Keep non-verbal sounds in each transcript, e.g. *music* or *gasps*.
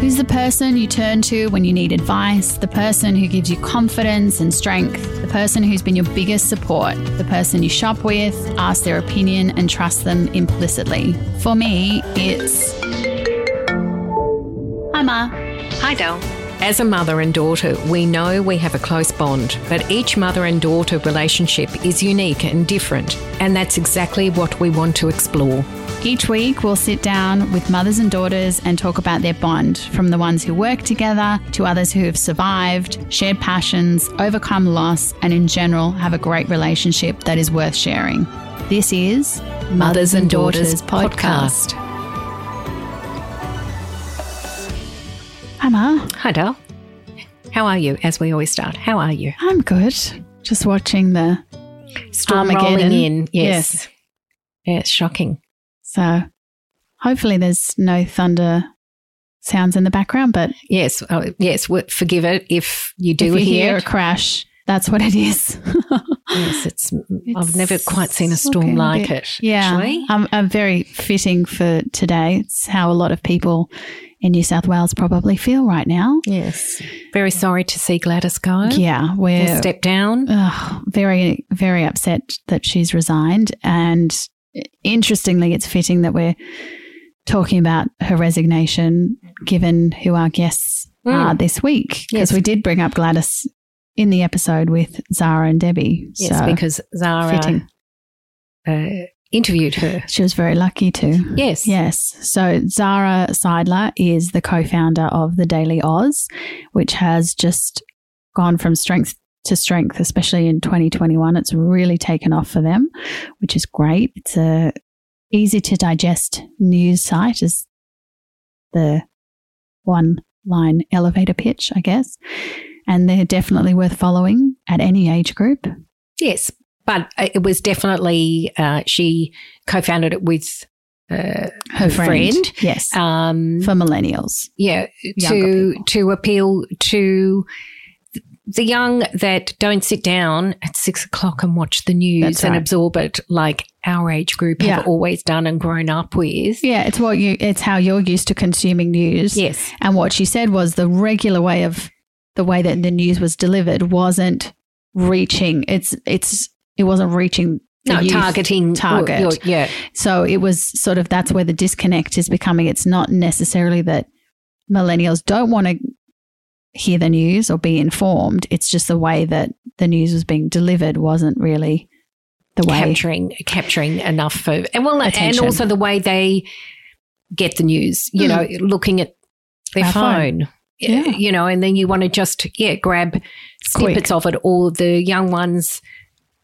Who's the person you turn to when you need advice? The person who gives you confidence and strength? The person who's been your biggest support? The person you shop with, ask their opinion, and trust them implicitly? For me, it's. Hi, Ma. Hi, Del. As a mother and daughter, we know we have a close bond, but each mother and daughter relationship is unique and different, and that's exactly what we want to explore. Each week, we'll sit down with mothers and daughters and talk about their bond, from the ones who work together to others who have survived, shared passions, overcome loss, and in general have a great relationship that is worth sharing. This is Mothers and Daughters podcast. Hi, Ma. Hi, Del. How are you? As we always start, how are you? I'm good. Just watching the Storm Armageddon. rolling in. Yes. Yes. Yeah, it's shocking. So hopefully there's no thunder sounds in the background, but Yes, oh, yes. Forgive it if you do if you hear. hear a crash, that's what it is. *laughs* Yes, it's. I've never quite seen a storm like bit- it. Yeah. I'm, um, I'm very fitting for today. It's how a lot of people in New South Wales probably feel right now. Yes. Very sorry to see Gladys go. Yeah, we're step down. ugh, very, very upset that she's resigned. And interestingly, it's fitting that we're talking about her resignation, given who our guests Mm. are this week. Because Yes. we did bring up Gladys in the episode with Zara and Debbie. Yes, so because Zara uh, interviewed her. She was very lucky to. Yes. Yes. So Zara Seidler is the co founder of the Daily Aus, which has just gone from strength to strength, especially in 2021. It's really taken off for them, which is great. It's a easy to digest news site, is the one line elevator pitch, I guess. And they're definitely worth following at any age group. Yes. But it was definitely, uh, she co founded it with uh, Her, Her friend. friend. Yes. um, for millennials. yeah, to, people. to appeal to the young that don't sit down at six o'clock and watch the news That's and right. absorb it like our age group have always done and grown up with. Yeah, it's what you it's how you're used to consuming news. Yes. And what she said was the regular way of the way that the news was delivered wasn't reaching it's it's it wasn't reaching the No, targeting. target. yeah. So it was sort of that's where the disconnect is becoming. It's not necessarily that millennials don't want to hear the news or be informed. It's just the way that the news was being delivered wasn't really the way. capturing capturing enough for and well and also the way they get the news you Mm. know looking at their Our phone. phone, Yeah. you know and then you want to just yeah grab Quick. snippets of it or the young ones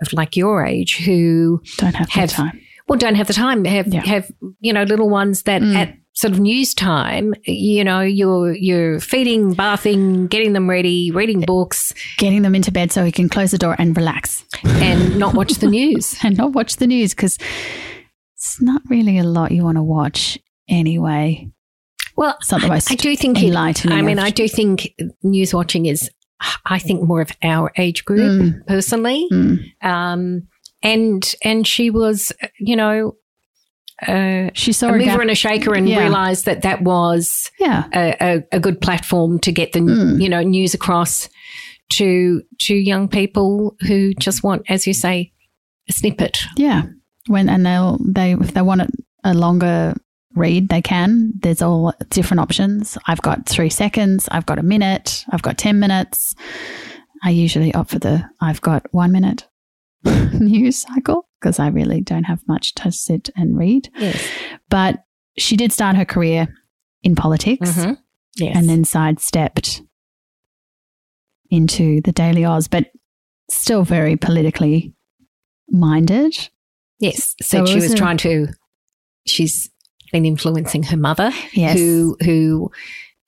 of like your age who Don't have, Have- the time. well don't have the time have Yeah. have you know little ones that Mm. at sort of news time you know you're you're feeding bathing getting them ready reading books Getting them into bed so he can close the door and relax. and not watch the *laughs* news and not watch the news because it's not really a lot you want to watch anyway. well It's not the most I do think it, enlightening. I mean, I do think news watching is, I think, more of our age group Mm. personally. Mm. Um, and and she was, you know, uh, she saw a a mover gap. and a shaker, and Yeah. realised that that was Yeah, a, a, a good platform to get the Mm. you know news across to to young people who just want, as you say, a snippet. yeah. When and they'll they if they want a longer read, they can. There's all different options. I've got three seconds. I've got a minute. I've got ten minutes. I usually opt for the I've got one minute *laughs* news cycle because I really don't have much to sit and read. Yes, But she did start her career in politics. Mhm. yes, and then sidestepped into the Daily Aus, but still very politically minded. yes. So it she was was a- trying to. She's been influencing her mother. Yes. who who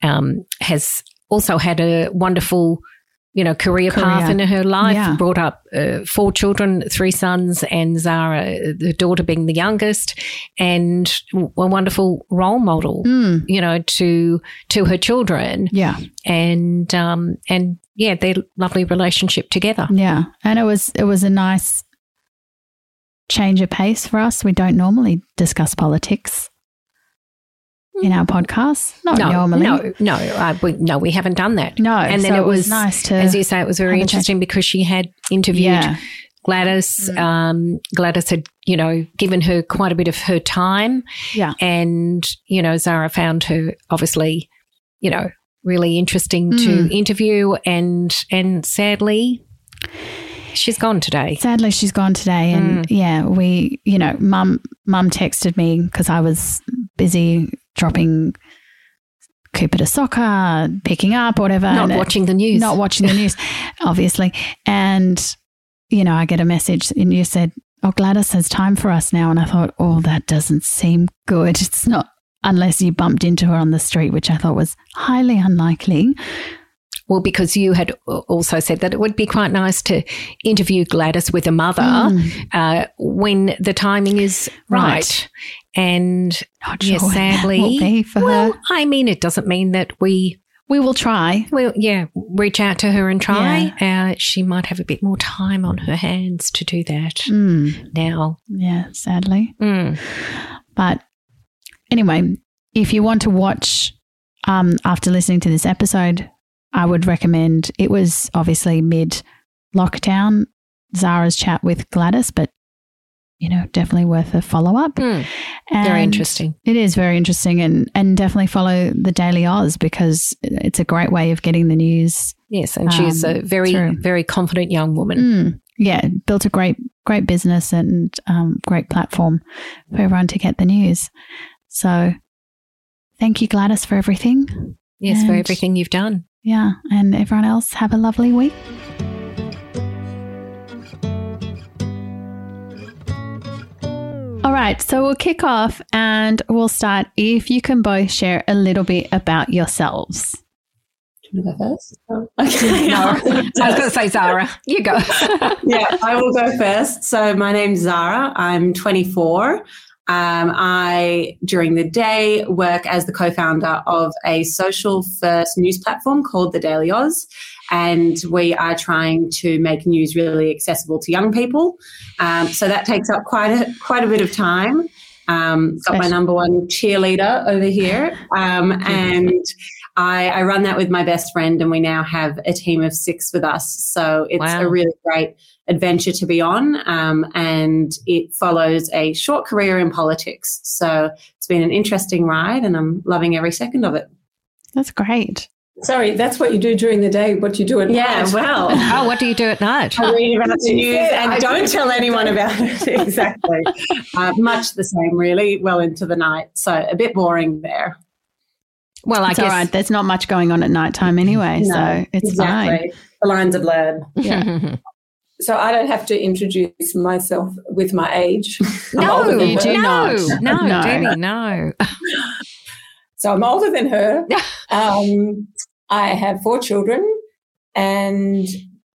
um, has also had a wonderful you know career, path Career. in her life Yeah. brought up uh, four children three sons and zara the daughter being the youngest and a wonderful role model Mm, you know to to her children yeah, and um and yeah their lovely relationship together yeah. And it was it was a nice change of pace for us. We don't normally discuss politics in our podcast. Not no, normally. no, no, uh, we, no, we haven't done that. No, and then so it it was was nice to as you say, it was very have a chat. interesting because she had interviewed Yeah. Gladys. Mm. Um, Gladys had, you know, given her quite a bit of her time, Yeah. and you know, Zara found her obviously, you know, really interesting Mm. to interview, and and sadly, she's gone today. Sadly, she's gone today, and Mm. yeah, we, you know, mum, mum texted me because I was busy dropping Cooper to soccer, picking up, whatever. Not it- watching the news. not watching the news, *laughs* obviously. And, you know, I get a message and you said, Oh, Gladys has time for us now. And I thought, Oh, that doesn't seem good. *laughs* It's not unless you bumped into her on the street, which I thought was highly unlikely. Well, because you had also said that it would be quite nice to interview Gladys with a mother Mm, uh, when the timing is right. Right. And not Yeah, sure sadly- will be for well, her. I mean, it doesn't mean that we We will try. will, yeah, reach out to her and try. Uh, she might have a bit more time on her hands to do that Mm, now. yeah, sadly. Mm. But anyway, if you want to watch um, after listening to this episode, I would recommend it was obviously mid lockdown, Zara's chat with Gladys, but you know, definitely worth a follow up. Mm. Very interesting. It is very interesting and, and definitely follow the Daily Aus because it's a great way of getting the news. Yes, and she's Um, a very, true. very confident young woman. Mm, yeah, built a great, great business and um, great platform for everyone to get the news. So thank you, Gladys, for everything. Yes, for everything you've done. Yeah, and everyone else have a lovely week. All right, so we'll kick off and we'll start if you can both share a little bit about yourselves. Do you want to go first? Oh, *laughs* okay. *laughs* No, I was going to say, Zara, you go. *laughs* yeah, I will go first. So my name's Zara. I'm 24. Um, I, during the day, work as the co-founder of a social first news platform called The Daily Aus. And we are trying to make news really accessible to young people. Um, so that takes up quite a, quite a bit of time. Um, got my number one cheerleader over here. Um, and I, I run that with my best friend, and we now have a team of six with us. So it's Wow. a really great adventure to be on. Um, and it follows a short career in politics. So it's been an interesting ride, and I'm loving every second of it. That's great. Sorry, that's what you do during the day, what you do at Yeah, night. Yeah, well. *laughs* oh, what do you do at night? I read about the news Yeah, and I don't do. tell anyone about it. *laughs* exactly. Uh, much the same, really, well into the night. So a bit boring there. Well, I it's guess. all right. There's not much going on at nighttime anyway, No, so it's fine. exactly. The lines are blurred. Yeah. *laughs* So I don't have to introduce myself with my age. No, you her. do no, not. no, No. Debbie, no. So I'm older than her. Um, I have four children, and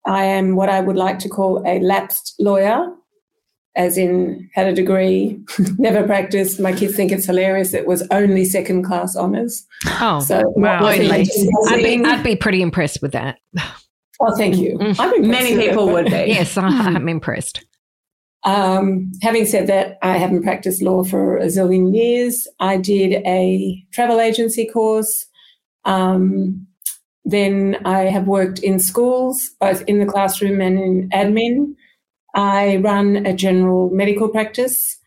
I am what I would like to call a lapsed lawyer, as in had a degree, *laughs* never practiced. My kids think it's hilarious. It was only second class honours. Oh, So wow. Only. I'd be, I'd be pretty impressed with that. oh, thank you. Mm. I'm Many people would be. *laughs* Yes, I- I'm impressed. Um, having said that, I haven't practiced law for a zillion years. I did a travel agency course. Um, then I have worked in schools, both in the classroom and in admin. I run a general medical practice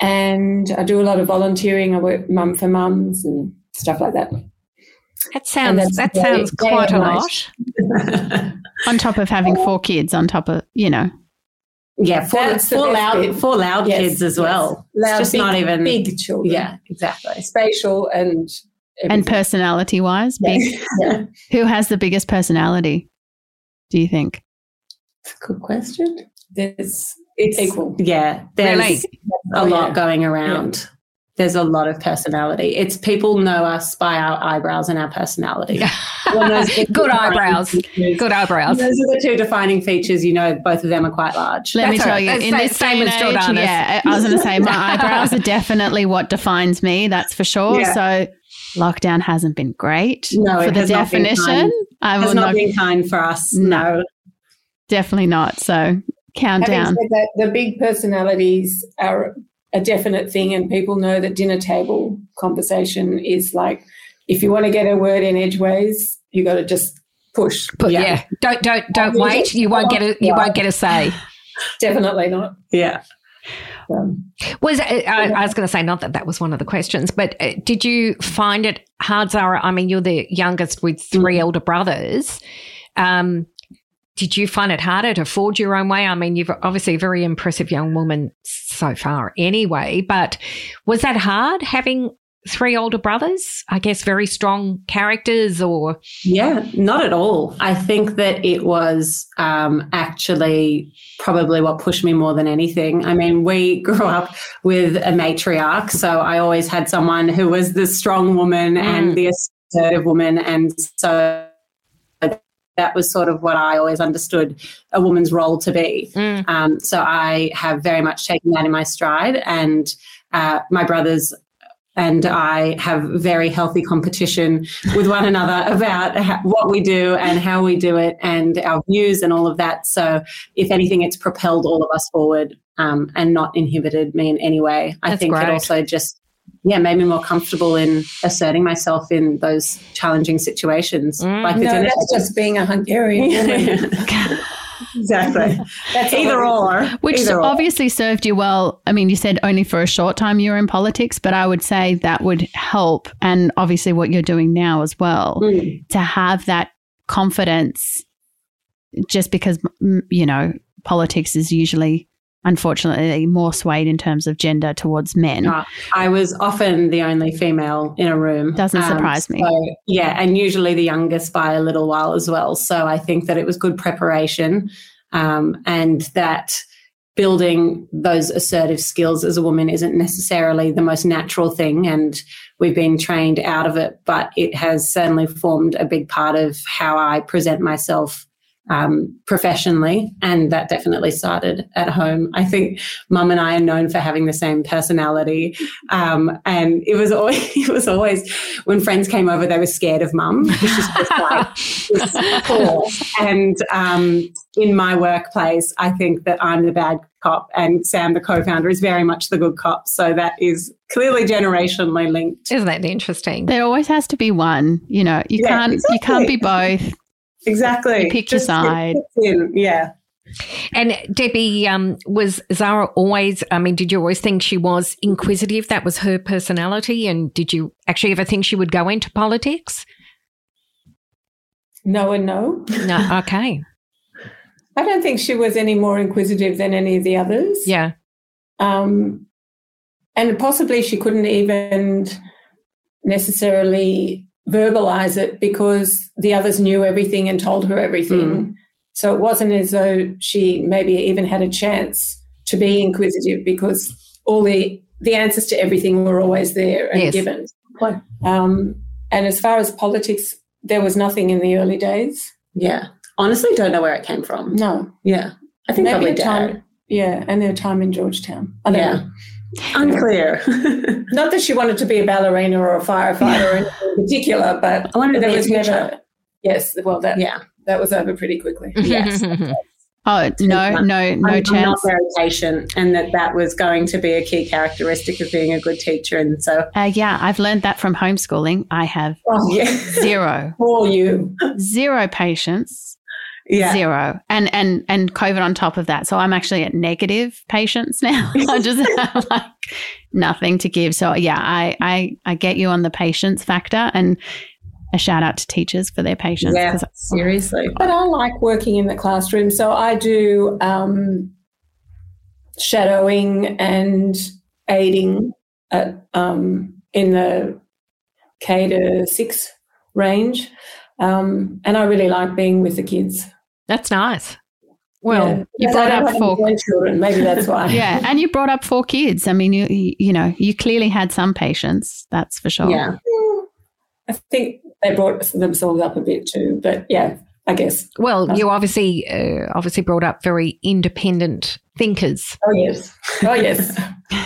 and I do a lot of volunteering. I work mum for mums and stuff like that. That sounds that day- sounds quite a lot. *laughs* On top of having four kids, on top of, you know, yeah, four, four loud, bit. four loud Yes, kids as yes. well. Loud, it's just big- not even. big children. Yeah, exactly. Spatial and and personality wise, Yeah. big. *laughs* Yeah. Who has the biggest personality? Do you think? Good question. There's it's equal. Yeah, there's Really? a Oh, lot yeah. going around. There's a lot of personality. It's people know us by our eyebrows and our personality. When those are *laughs* the two Good eyebrows. features- Good eyebrows. Those are the two defining features. You know, both of them are quite large. Let me tell all you, right. in That's this same day age, yeah, I was going to say my *laughs* eyebrows are definitely what defines me. That's for sure. Yeah. So lockdown hasn't been great No, for it the has definition. kind. I Has not not, been kind for us. No. No. definitely not. So Having countdown. said that, the big personalities are a definite thing, and people know that dinner table conversation is like if you want to get a word in edgeways, you got to just push. But yeah, yeah. don't don't don't wait. You won't get a you won't get a say. Definitely not. Yeah. Um, was uh, I, I, was going to say not that that was one of the questions, but uh, did you find it hard, Zara? I mean, you're the youngest with three mm. elder brothers. Um, did you find it harder to forge your own way? I mean, you've obviously a very impressive young woman so far, anyway. But was that hard having three older brothers? I guess very strong characters, or yeah, not at all. I think that it was um, actually probably what pushed me more than anything. I mean, we *laughs* grew up with a matriarch, so I always had someone who was the strong woman mm. and the assertive woman, and so that was sort of what I always understood a woman's role to be. Mm. Um, so I have very much taken that in my stride, and uh, my brothers and I have very healthy competition with one another about what we do and how we do it and our views and all of that. So, if anything, it's propelled all of us forward um, and not inhibited me in any way. I think great. it also just yeah, made me more comfortable in asserting myself in those challenging situations. Mm. Like no, that's just being a Hungarian *laughs* *laughs* exactly. *laughs* That's either or. Which either obviously or. served you well. I mean, you said only for a short time you were in politics, but I would say that would help. And obviously, what you're doing now as well, mm. to have that confidence, just because, you know, politics is usually unfortunately more swayed in terms of gender towards men. Uh, I was often the only female in a room. Doesn't um, surprise me. So, yeah, and usually the youngest by a little while as well. So I think that it was good preparation um, and that building those assertive skills as a woman isn't necessarily the most natural thing and we've been trained out of it but it has certainly formed a big part of how I present myself um, professionally, and that definitely started at home. I think Mum and I are known for having the same personality, um, and it was always *laughs* it was always when friends came over, they were scared of Mum, which just like poor. And um, in my workplace, I think that I'm the bad cop, and Sam, the co-founder, is very much the good cop. So that is clearly generationally linked. Isn't that interesting? There always has to be one. You know, you yeah, can't exactly. you can't be both. Exactly. You pick Just your side. Yeah. And Debbie, um, was Zara always, I mean, did you always think she was inquisitive? That was her personality. And did you actually ever think she would go into politics? No and no. No, *laughs* okay. I don't think she was any more inquisitive than any of the others. Yeah. Um, and possibly she couldn't even necessarily verbalize it because the others knew everything and told her everything. Mm. So it wasn't as though she maybe even had a chance to be inquisitive because all the the answers to everything were always there and yes. given. Um, and as far as politics, there was nothing in the early days. Yeah, honestly, don't know where it came from. No, yeah, I think maybe probably time. Yeah, and their time in Georgetown. I yeah. Know. Unclear. *laughs* Not that she wanted to be a ballerina or a firefighter in particular, but I wanted to be a teacher. Never, yes, well, that yeah, that was over pretty quickly. *laughs* yes. *laughs* Oh no, no, no I'm, chance. I'm not very patient, and that that was going to be a key characteristic of being a good teacher. And so, uh, yeah, I've learned that from homeschooling. I have oh, yeah. zero for you, zero patience yeah. zero. And and and covid on top of that. So i'm actually at negative patience now. *laughs* I just *laughs* have like nothing to give. So yeah i i i get you on the patience factor. And a shout out to teachers for their patience yeah seriously. But i like working in the classroom. So i do um, shadowing and aiding at, um, in the k to six range um, and I really like being with the kids. That's nice. Well, yeah, you brought up four children. Maybe that's why. *laughs* yeah, and you brought up four kids. I mean, you you know, you clearly had some patience. That's for sure. Yeah, I think they brought themselves up a bit too. But yeah, I guess. Well, you obviously uh, obviously brought up very independent thinkers. Oh yes. Oh yes.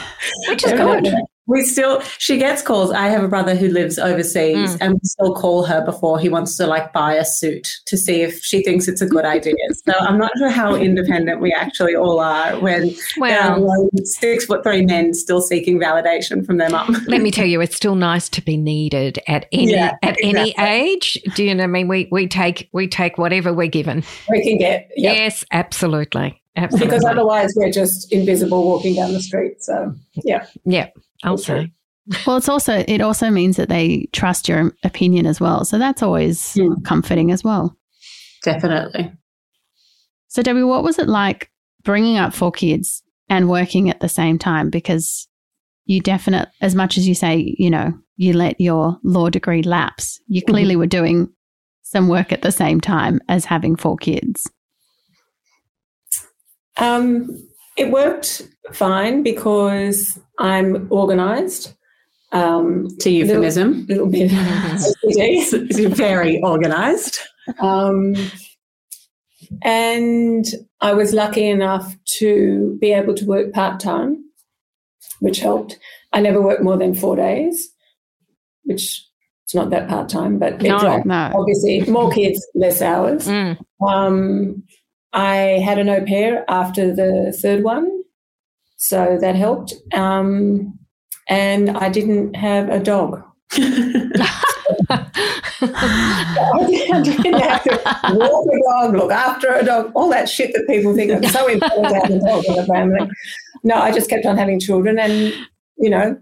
*laughs* Which is good. We still she gets calls. I have a brother who lives overseas, Mm. and we still call her before he wants to like buy a suit to see if she thinks it's a good idea. So I'm not sure how independent we actually all are when there are six foot three men still seeking validation from their mum. let me *laughs* tell you, it's still nice to be needed at any Yeah, at any age. Do you know? what I mean, we we take we take whatever we're given. We can get, yep. Yes, absolutely, absolutely. because otherwise we're just invisible walking down the street. So, yeah. yeah, I'll That's right. say. Well, it's also it also means that they trust your opinion as well. So that's always Hmm. comforting as well. Definitely. So Debbie, what was it like bringing up four kids and working at the same time? Because you definite, as much as you say, you know, you let your law degree lapse, you clearly were doing some work at the same time as having four kids. Um, it worked fine because I'm organized. Um, To euphemism. little bit OCD. *laughs* It's very organized. Um, and I was lucky enough to be able to work part time, which helped. I never worked more than four days, which it's not that part time, but No. it's like No. obviously more kids, less hours. Mm. Um, I had an au pair after the third one, so that helped. Um, and I didn't have a dog. *laughs* I didn't have to walk a dog, look after a dog, all that shit that people think is so important to have a dog in the family. No, I just kept on having children and, you know,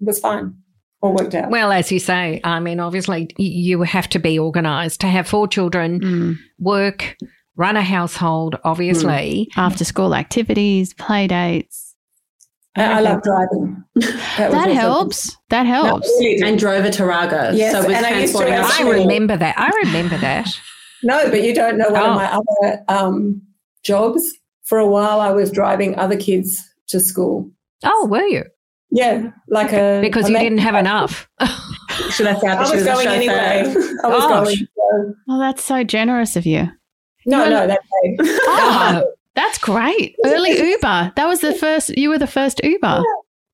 it was fine. All worked out. well, as you say, I mean, obviously, you have to be organised to have four children, Mm. work, run a household. Obviously, After school activities, play dates. I, I love driving. *laughs* That, That also- helps. That No, helps. really and drove a Tarago. Yes, so it was and I used to I remember that. I remember that. No, but you don't know one Oh. of my other um, jobs. For a while, I was driving other kids to school. Oh, were you? Yeah, like a Because a you didn't have enough. *laughs* Should I say I that was was going anyway. I was Oh, going. sh- so- Well, that's so generous of you. No, No. no, that. Oh, *laughs* that's great. Early Uber. That was the first, you were the first Uber.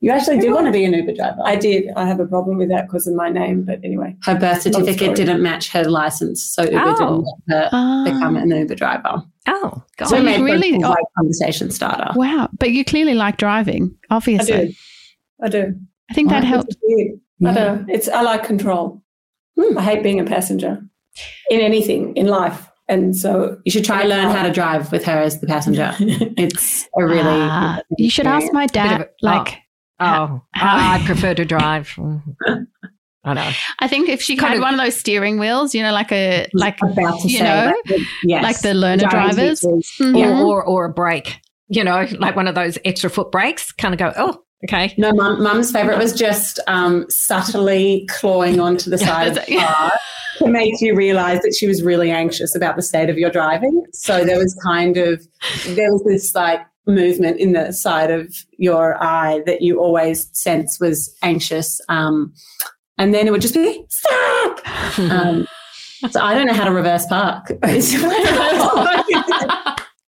You actually did want to be an Uber driver. I did. I have a problem with that because of my name, but anyway. her birth certificate didn't match her license, so Uber Oh. didn't let her Ah. become an Uber driver. Oh, God. So you it made really- really oh. like conversation starter. Wow. But you clearly like driving, I obviously. do. I do. I think that Wow. helped. It's. I don't. It's I like control. Hmm. I hate being a passenger in anything in life, and so You should try and learn how to drive with her as the passenger. *laughs* It's a really Ah, you should ask my dad. a- like, Oh, How- I prefer to drive. *laughs* I know. I think if she had Kinda- one of those steering wheels, you know, like a like about to you say, know, like the, yes, like the learner driving drivers. teachers. Mhm. Or, or, or a brake, you know, like one of those extra foot brakes, kind of go, oh, okay. No, mum, mum's favorite was just um, subtly clawing onto the *laughs* side of the car *laughs* to make you realize that she was really anxious about the state of your driving. So there was kind of there was this like movement in the side of your eye that you always sense was anxious. Um, and then it would just be stop. *laughs* Um, so I don't know how to reverse park.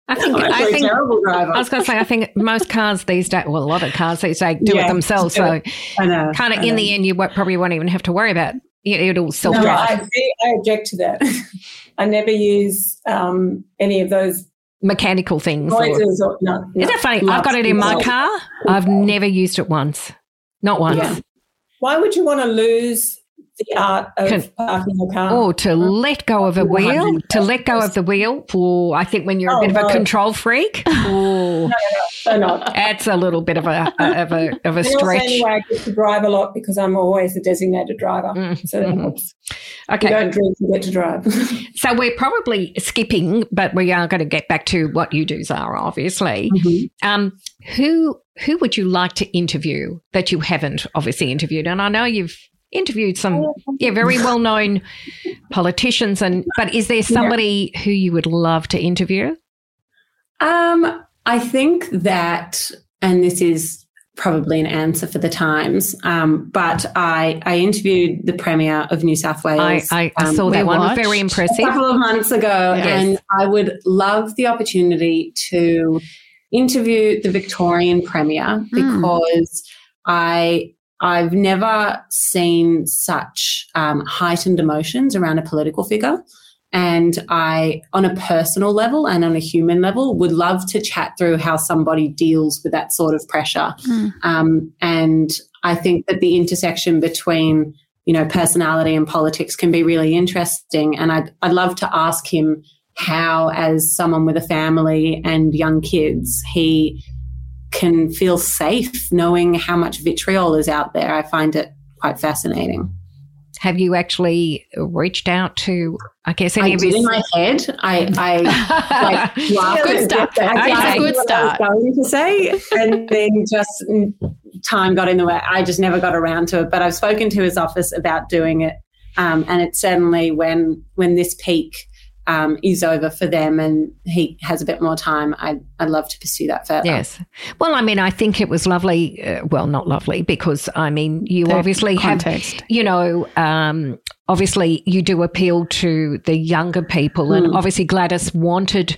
I think, I a think, terrible driver. I was going to say, I think most cars these days, well, a lot of cars these days do it themselves. do So know. kind of in the end, you probably won't even have to worry about it. It'll self no, drive. I, I object to that. *laughs* I never use um, any of those Mechanical things. or- noises. Or, no, no. Isn't it funny? I've got it in my car. I've never used it once. Not once. Yeah. Why would you want to lose the art of Can- parking a car? Oh, to let go of a wheel, to let go of the wheel. Oh, I think when you're a Oh, bit of a control freak, oh, so not. that's a little bit of a of a of a And also stretch. anyway, I get to drive a lot because I'm always the designated driver. Mm, So that mhm. helps. You Okay, don't drink, you get to drive. *laughs* so we're probably skipping, but we are going to get back to what you do, Zara. Obviously, Mhm. um, who who would you like to interview that you haven't obviously interviewed? And I know you've interviewed some yeah very well known *laughs* politicians, and but is there somebody who you would love to interview? Um, I think that, and this is probably an answer for the times, um, but I, I interviewed the Premier of New South Wales I, I um, saw that one. watched. Very a impressive. couple of months ago, Yes. and I would love the opportunity to interview the Victorian Premier because I I've never seen such um, heightened emotions around a political figure. And I, on a personal level and on a human level, would love to chat through how somebody deals with that sort of pressure. Mm. Um, and I think that the intersection between, you know, personality and politics can be really interesting. And I'd, I'd love to ask him how, as someone with a family and young kids, he can feel safe knowing how much vitriol is out there. I find it quite fascinating. Have you actually reached out to, I guess, any I of did his... in my head. I, I *laughs* like, good start. Okay. good start. I was going to say, and then just time got in the way. I just never got around to it. But I've spoken to his office about doing it, um, and it's certainly when when this peak um, is over for them and he has a bit more time, I'd, I'd love to pursue that further. Yes. Well, I mean, I think it was lovely. Uh, well, not lovely because, I mean, you the obviously context. have, you know, um, obviously you do appeal to the younger people. Mm. And obviously Gladys wanted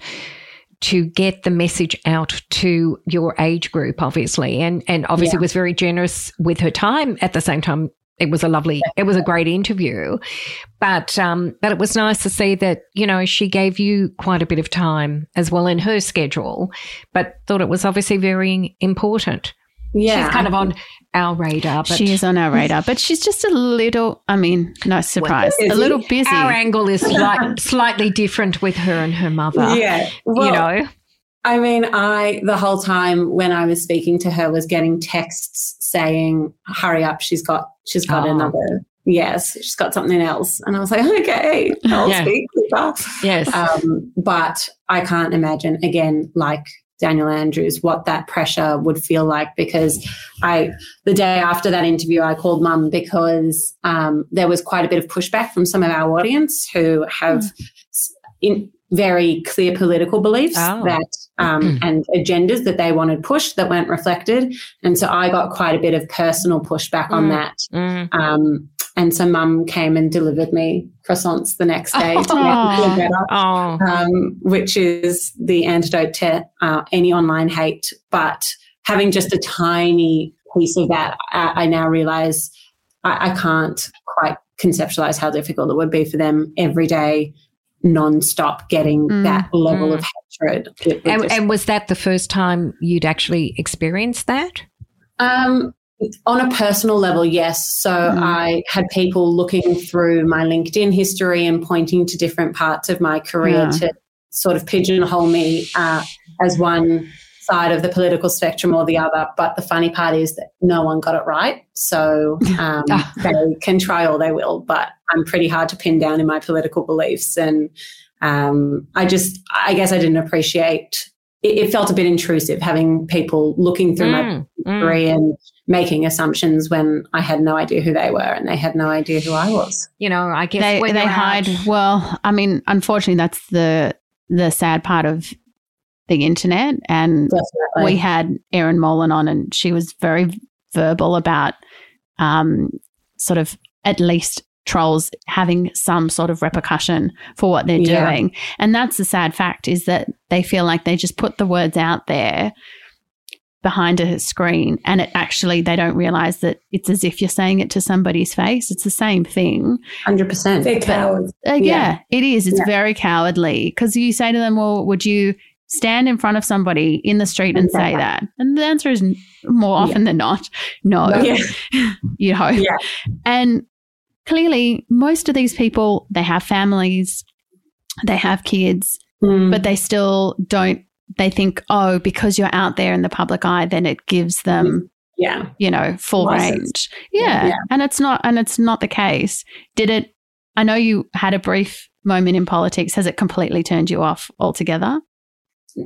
to get the message out to your age group, obviously, and and obviously yeah. was very generous with her time. At the same time, it was a lovely, it was a great interview, but um, but it was nice to see that you know she gave you quite a bit of time as well in her schedule, but thought it was obviously very important. Yeah, she's kind of on our radar. But she is on our radar, but she's just a little. I mean, no surprise, a little busy. Our angle is slight, slightly different with her and her mother. Yeah, well, you know. I mean, I the whole time when I was speaking to her was getting texts saying, "Hurry up, she's got she's got oh. another yes, she's got something else." And I was like, "Okay, I'll yeah. speak with her." Yes, um, but I can't imagine again, like Daniel Andrews, what that pressure would feel like because I, the day after that interview, I called mum because um, there was quite a bit of pushback from some of our audience who have mm. in, very clear political beliefs oh. that um, and agendas that they wanted pushed that weren't reflected. And so I got quite a bit of personal pushback on mm. that. Mm. Um, and so mum came and delivered me croissants the next day oh. to make *laughs* me feel better, oh. um, which is the antidote to uh, any online hate. But having just a tiny piece of that, I, I now realize I, I can't quite conceptualize how difficult it would be for them every day non-stop getting mm, that level mm. of hatred. And, just, and, was that the first time you'd actually experienced that? Um, on a personal level, yes. So mm. I had people looking through my LinkedIn history and pointing to different parts of my career yeah. to sort of pigeonhole me uh, as one side of the political spectrum or the other. But the funny part is that no one got it right. So *laughs* um, ah. they can try all they will, but I'm pretty hard to pin down in my political beliefs. And um, I just, I guess I didn't appreciate it, it, felt a bit intrusive having people looking through mm, my degree mm. and making assumptions when I had no idea who they were and they had no idea who I was. You know, I guess they, they hide. Out. Well, I mean, unfortunately, that's the the sad part of the internet. And Definitely. we had Erin Molan on, and she was very verbal about um, sort of at least trolls having some sort of repercussion for what they're yeah. doing. And that's the sad fact is that they feel like they just put the words out there behind a screen and it actually they don't realize that it's as if you're saying it to somebody's face it's the same thing 100% they're cowards uh, yeah. yeah. it is it's yeah. very cowardly because you say to them well would you stand in front of somebody in the street and, say that? And the answer is more often yeah. than not, no. Yeah. *laughs* you know. Yeah. And clearly, most of these people, they have families, they have kids, mm. but they still don't. They think, oh, because you're out there in the public eye, then it gives them, yeah, you know, full License. range. Yeah. yeah, and it's not, and it's not the case. Did it? I know you had a brief moment in politics. Has it completely turned you off altogether?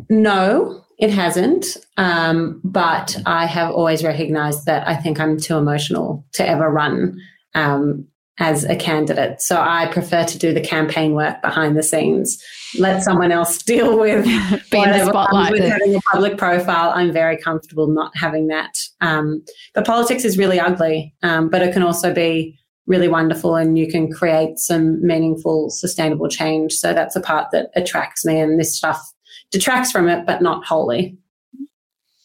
No, it hasn't. Um, but I have always recognized that I think I'm too emotional to ever run um, as a candidate. So I prefer to do the campaign work behind the scenes. Let someone else *laughs* deal with being in the spotlight. With having a public profile, I'm very comfortable not having that. Um, but politics is really ugly, um, but it can also be really wonderful and you can create some meaningful, sustainable change. So that's a part that attracts me. And this stuff detracts from it, but not wholly.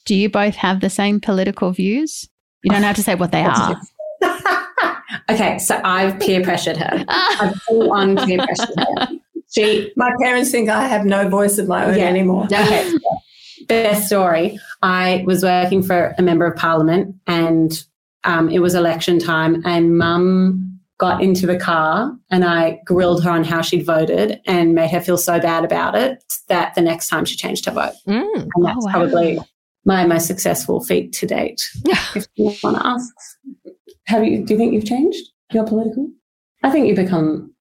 Do you both have the same political views? You don't have to say what they *laughs* are. *laughs* okay, so I've peer pressured her. *laughs* I've full on peer pressured her. She, My parents think I have no voice of my own Yeah. anymore. okay, best story. I was working for a member of parliament and um, it was election time, and mum got into the car and I grilled her on how she'd voted and made her feel so bad about it that the next time she changed her vote. Mm. And that's wow. probably my most successful feat to date. if you want to ask, have you? Do you think you've changed your political? I think you've become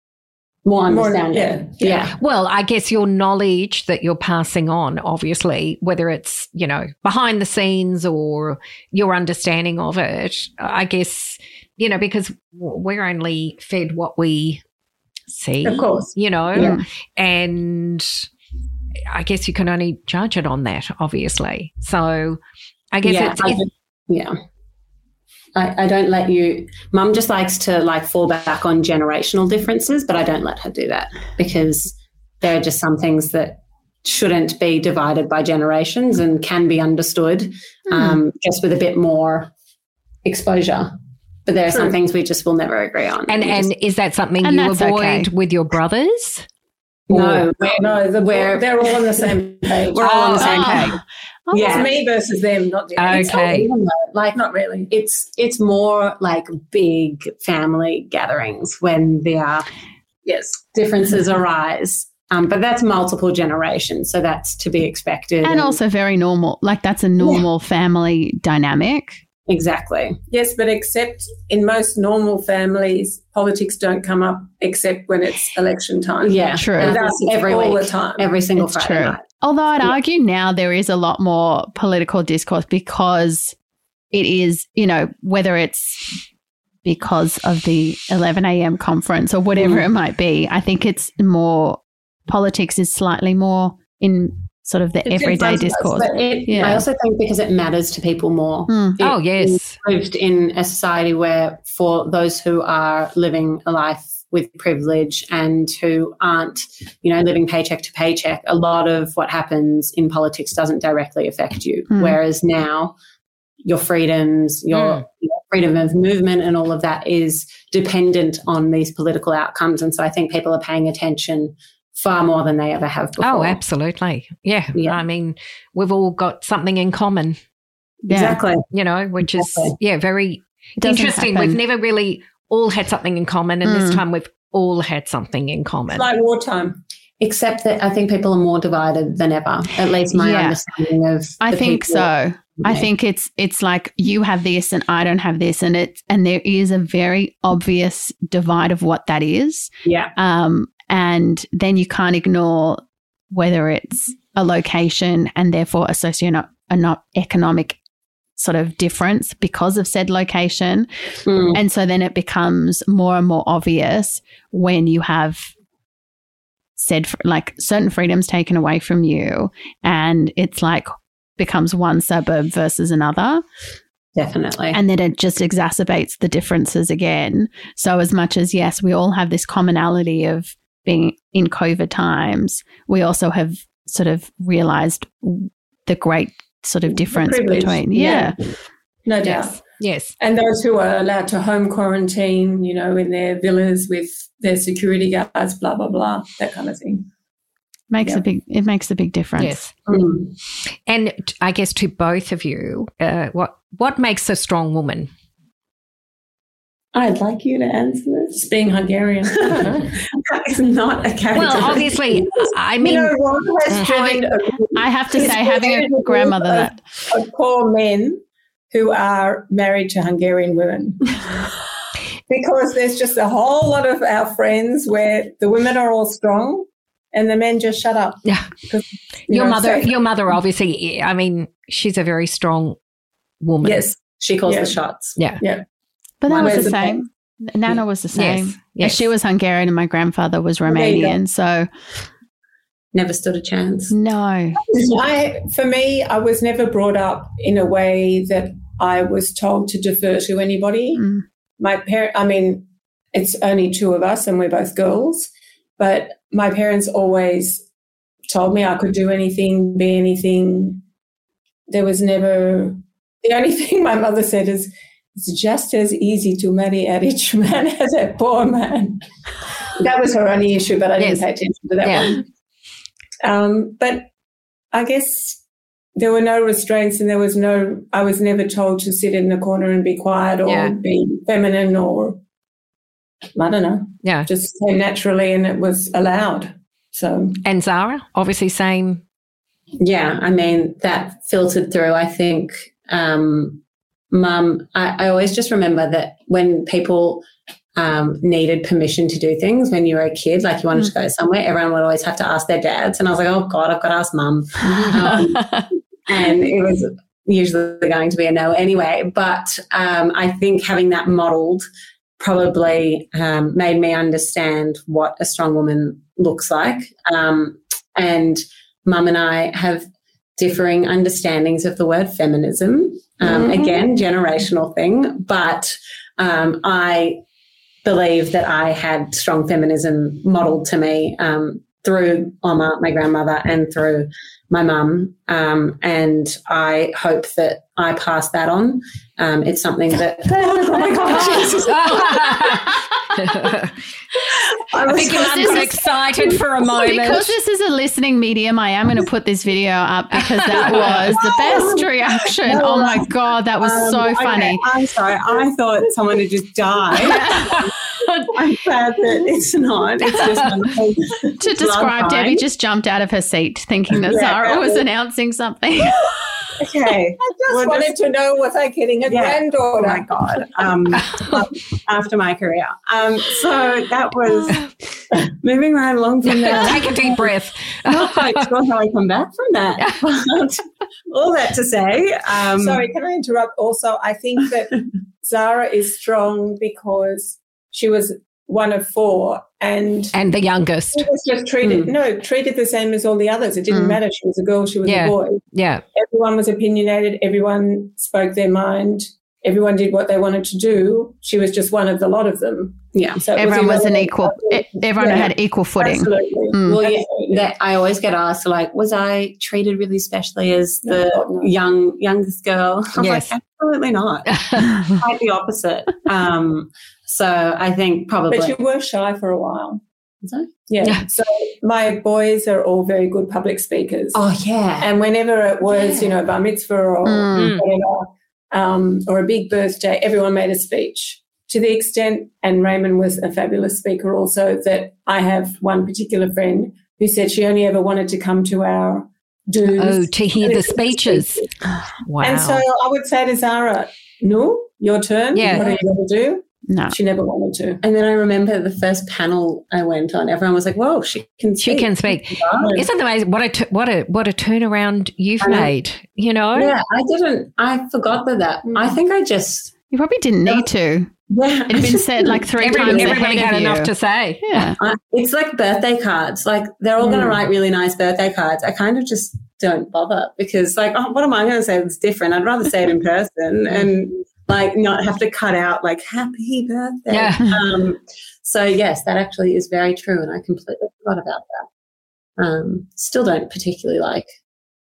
more More- understanding. yeah, yeah. Well, I guess your knowledge that you're passing on, obviously, whether it's, you know, behind the scenes or your understanding of it, I guess, you know, because we're only fed what we see, Of course. you know, Yeah. and I guess you can only judge it on that, obviously. So I guess yeah, it's, I yeah. I, I don't let you. Mum just likes to like fall back on generational differences, but I don't let her do that because there are just some things that shouldn't be divided by generations and can be understood Hmm. um, just with a bit more exposure. But there are some things we just will never agree on. and and just- is that something And you avoid okay. with your brothers? no, we're, No, the, We're- they're all on the same page. we're all on the same Oh. page. Oh, Yeah. It's me versus them, not the Okay. It's not even Like Not really. it's it's more like big family gatherings when there Yes. differences arise. Um, but that's multiple generations, so that's to be expected. And also very normal. Like that's a normal family dynamic. Exactly, Yes, but except in most normal families, politics don't come up except when it's election time. yeah, True. And With that's us, it's every all week, the time. every single It's Friday true. night. Although I'd Yeah. argue now there is a lot more political discourse because it is, you know, whether it's because of the 11 a.m. conference or whatever Mm. it might be, I think it's more, politics is slightly more in sort of the It's everyday front of us, discourse. But it, Yeah. I also think because it matters to people more. Mm. Oh, yes. lived in a society where, for those who are living a life with privilege and who aren't, you know, living paycheck to paycheck, a lot of what happens in politics doesn't directly affect you. Mm. Whereas now, your freedoms, your, Mm. your freedom of movement, and all of that is dependent on these political outcomes. And so, I think people are paying attention far more than they ever have before. Oh, absolutely. Yeah. Yeah. I mean, we've all got something in common, Yeah. Exactly. you know, which Exactly. is, yeah, very interesting. happen. We've never really all had something in common, and this Mm. time we've all had something in common. It's like wartime. Except that I think people are more divided than ever. At least my Yeah. understanding of. I the think people so. I think it's it's like you have this and I don't have this, and it and there is a very obvious divide of what that is. Yeah. Um, and then you can't ignore whether it's a location and therefore a socio-economic sort of difference because of said location. Mm. And so then it becomes more and more obvious when you have said like certain freedoms taken away from you and it's like becomes one suburb versus another Definitely. and then it just exacerbates the differences again. So, as much as, yes, we all have this commonality of being in COVID times, we also have sort of realized the great sort of difference between, Yeah. yeah. No doubt. yes. Yes. And those who are allowed to home quarantine, you know, in their villas with their security guards, blah, blah, blah, that kind of thing. makes Yeah. a big, it makes a big difference. Yes. Mm. And i guess to both of you, uh, what what makes a strong woman? I'd like you to answer It's this. being Hungarian. *laughs* that is not a character. Well, obviously, I mean, you know, Ron has uh, having- joined a, I have to say, having a very grandmother that of poor men who are married to Hungarian women. *laughs* because there's just a whole lot of our friends where the women are all strong and the men just shut up. Yeah. you your mother, your mother, obviously, I mean, she's a very strong woman. yes, she calls Yeah. the shots. Yeah. Yeah. But that was the same. Nana was the same. Yes. Yes. She was Hungarian and my grandfather was Well, there you go. Romanian. So, Never stood a chance. no. I, for me, I was never brought up in a way that I was told to defer to anybody. Mm. My parent, I mean, it's only two of us and we're both girls, but my parents always told me I could do anything, be anything. There was never the only *laughs* thing my mother said is, it's just as easy to marry a rich *laughs* man as a poor man. that was her only issue, but I didn't Yes. pay attention to that Yeah. one. Um, but I guess there were no restraints and there was no, I was never told to sit in the corner and be quiet or Yeah. be feminine or, I don't know, Yeah. just came naturally and it was allowed. So, And Zara, obviously same. Yeah, I mean, that filtered through, I think. Um, Mum, I, I always just remember that when people um, needed permission to do things when you were a kid, like you wanted to go somewhere, everyone would always have to ask their dads. And I was like, oh God, I've got to ask mum. *laughs* Um, and it was usually going to be a no anyway. But um, I think having that modeled probably um, made me understand what a strong woman looks like. Um, and mum and I have differing understandings of the word feminism. Um, Mhm. Again, generational thing, but um, I believe that I had strong feminism modeled to me um, through Oma, my grandmother, and through my mum. Um, and I hope that I pass that on. Um, it's something that. *laughs* *laughs* oh my God, Jesus. *laughs* I think Because I'm this is- excited for a moment. Because this is a listening medium, I am going to put this video up because that *laughs* was the best reaction. Oh my God, that was Um, so okay, funny. I'm sorry. I thought someone had just died. *laughs* I'm glad that it's not. It's just. To describe, Debbie just jumped out of her seat thinking that Yeah, Zara was was- announcing something. *laughs* Okay. *laughs* I just Well, wanted just- to know was I getting a Yeah. Oh my god! Um, after my career, um, so that was *laughs* moving right along from there. Take a deep breath. *laughs* Not quite sure how I come back from that. But all that to say, um, Sorry, can I interrupt? Also, I think that Zara is strong because she was one of four and and the youngest. she was just treated Hmm. no treated the same as all the others. It didn't Mm. matter. She was a girl. She was Yeah. a boy. Yeah. Everyone was opinionated. Everyone spoke their mind. Everyone did what they wanted to do. She was just one of the lot of them. yeah. So Everyone was an equal, everyone Yeah. had equal footing. Absolutely. Mm. Well, yeah, that I always get asked, like, was I treated really specially as the No, no. young youngest girl? *laughs* I'm Yes. like, absolutely not. *laughs* Quite the opposite. Um, so I think probably. But you were shy for a while. Sorry? Yeah. Yeah. So my boys are all very good public speakers. oh yeah. And whenever it was, Yeah. you know, bar mitzvah or Mm. whatever, um, or a big birthday, everyone made a speech. To the extent, and Raymond was a fabulous speaker also, that I have one particular friend who said she only ever wanted to come to our do Oh, to hear the speeches. *gasps* Wow. And so I would say to Zara, no, your turn. Yeah. What are you going to do? No. She never wanted to. And then I remember the first panel I went on, everyone was like, whoa, she can speak. she can speak. Wow. *laughs* Isn't it amazing? What a t- what a what a turnaround you've I know. made. You know. Yeah, I didn't, I forgot that. that. I think I just, You probably didn't need to. yeah. It'd been said like three Every- times everybody ahead had of you. enough to say. yeah. I, it's like birthday cards. Like they're all going to Mm. write really nice birthday cards. I kind of just don't bother because, like, oh, what am I going to say that's different? I'd rather say it in person and like not have to cut out like happy birthday. Yeah. *laughs* Um, so yes, that actually is very true, and I completely forgot about that. Um, still don't particularly like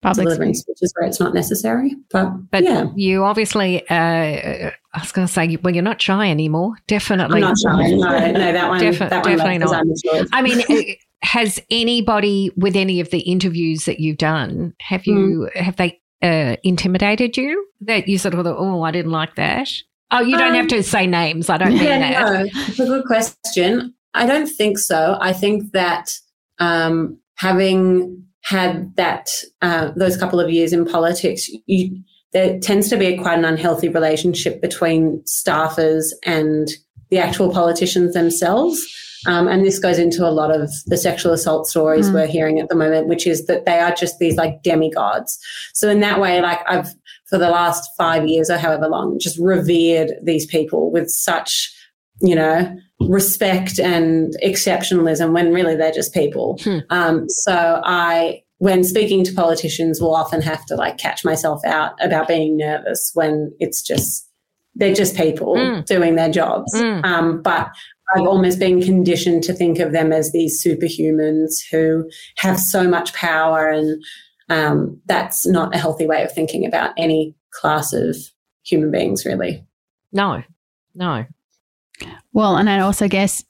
Public delivering speaking. speeches where it's not necessary, but, But yeah, you obviously, uh, I was going to say, well, you're not shy anymore. Definitely. I'm not shy. No, no, that one, Defi- that one definitely not. I mean, uh, *laughs* has anybody with any of the interviews that you've done, have you, have they uh, intimidated you that you sort of thought, oh, I didn't like that? Oh, you don't Um, have to say names. I don't mean yeah, that. no, it's a good question. I don't think so. I think that um, having had that uh, those couple of years in politics, you, there tends to be a, quite an unhealthy relationship between staffers and the actual politicians themselves. Um, and this goes into a lot of the sexual assault stories Mm. we're hearing at the moment, which is that they are just these like demigods. So in that way, like I've for the last five years or however long, just revered these people with such, you know, respect and exceptionalism when really they're just people. Hmm. Um, so I, when speaking to politicians, will often have to like catch myself out about being nervous when it's just they're just people Mm. doing their jobs. Mm. Um, but I've almost been conditioned to think of them as these superhumans who have so much power, and um, that's not a healthy way of thinking about any class of human beings, really. No, no. Well, and I also guess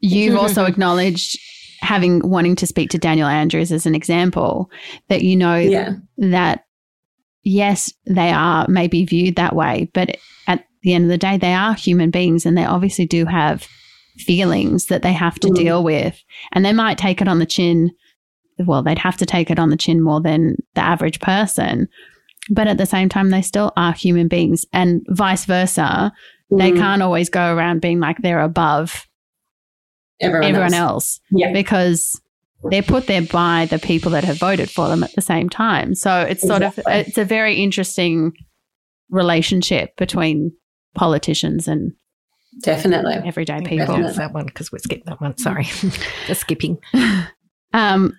you've *laughs* also acknowledged having wanting to speak to Daniel Andrews as an example that you know Yeah. that yes, they are maybe viewed that way, but at the end of the day, they are human beings and they obviously do have feelings that they have to Mm. deal with. And they might take it on the chin. Well, they'd have to take it on the chin more than the average person. But at the same time, they still are human beings and vice versa. They Mm. can't always go around being like they're above everyone, everyone else. else Yeah. because they're put there by the people that have voted for them at the same time. So it's sort Exactly. of it's a very interesting relationship between politicians and Definitely. everyday people. Definitely. that one because we skipped that one. Sorry, *laughs* just skipping. *laughs* Um,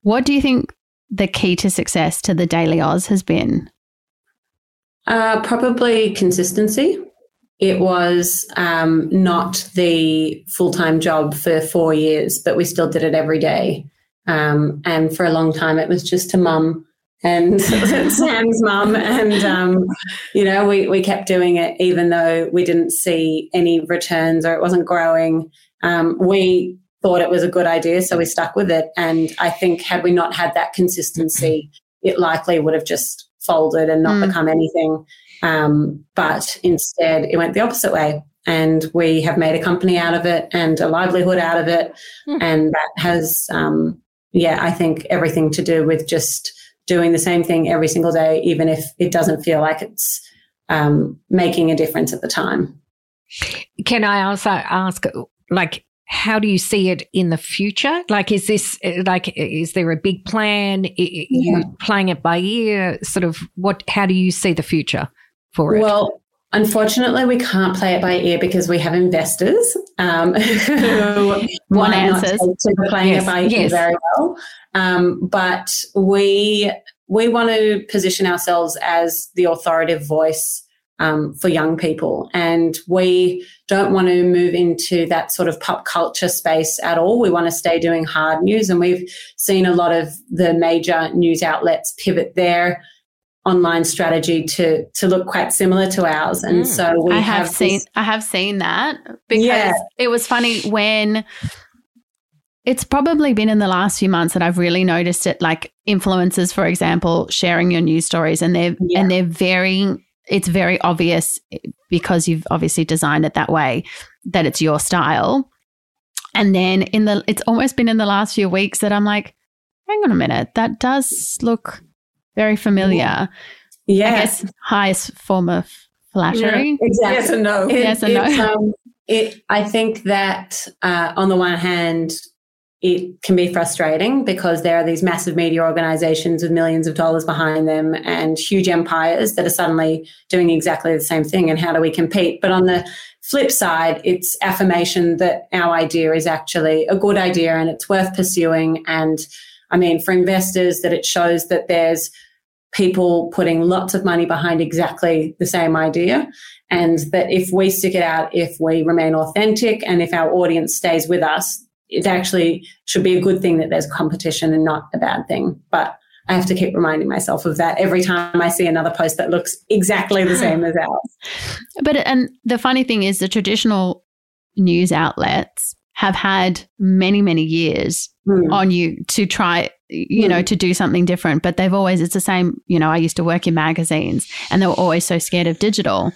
what do you think the key to success to the Daily Aus has been? Uh, probably consistency. It was um, not the full time job for four years, but we still did it every day. Um, and for a long time, it was just to mum and *laughs* *laughs* Sam's mum. And, um, you know, we, we kept doing it even though we didn't see any returns or it wasn't growing. Um, we thought it was a good idea, so we stuck with it. And I think, had we not had that consistency, it likely would have just folded and not Mm. become anything. Um, but instead, it went the opposite way. And we have made a company out of it and a livelihood out of it. Mm. And that has, um, yeah, I think everything to do with just doing the same thing every single day, even if it doesn't feel like it's um, making a difference at the time. Can I also ask, like, how do you see it in the future? Like, is this like, is there a big plan? I- I- Yeah. You playing it by ear? Sort of what? How do you see the future for it? Well, unfortunately, we can't play it by ear because we have investors um, *laughs* who *laughs* Want not answers. to playing Yes, it by ear very well. Um, but we we want to position ourselves as the authoritative voice um, for young people, and we don't want to move into that sort of pop culture space at all. We want to stay doing hard news, and we've seen a lot of the major news outlets pivot their online strategy to to look quite similar to ours, and Mm. so we I have, this- seen I have seen that because Yeah. it was funny when it's probably been in the last few months that I've really noticed it like influencers for example sharing your news stories and they're Yeah. and they're very it's very obvious because you've obviously designed it that way that it's your style and then in the it's almost been in the last few weeks that I'm like hang on a minute that does look very familiar yeah, I guess highest form of flattery exactly. Yes and no. It- Yes and no. it's, um, it, I think that uh, on the one hand, it can be frustrating because there are these massive media organizations with millions of dollars behind them and huge empires that are suddenly doing exactly the same thing. And how do we compete? But on the flip side, it's affirmation that our idea is actually a good idea and it's worth pursuing. And I mean, for investors, that it shows that there's people putting lots of money behind exactly the same idea. And that if we stick it out, if we remain authentic, and if our audience stays with us, it actually should be a good thing that there's competition and not a bad thing. But I have to keep reminding myself of that every time I see another post that looks exactly the same as ours. *laughs* But and the funny thing is, the traditional news outlets have had many, many years Hmm. on you to try, you know, Mm. to do something different. But they've always, it's the same. You know, I used to work in magazines, and they were always so scared of digital,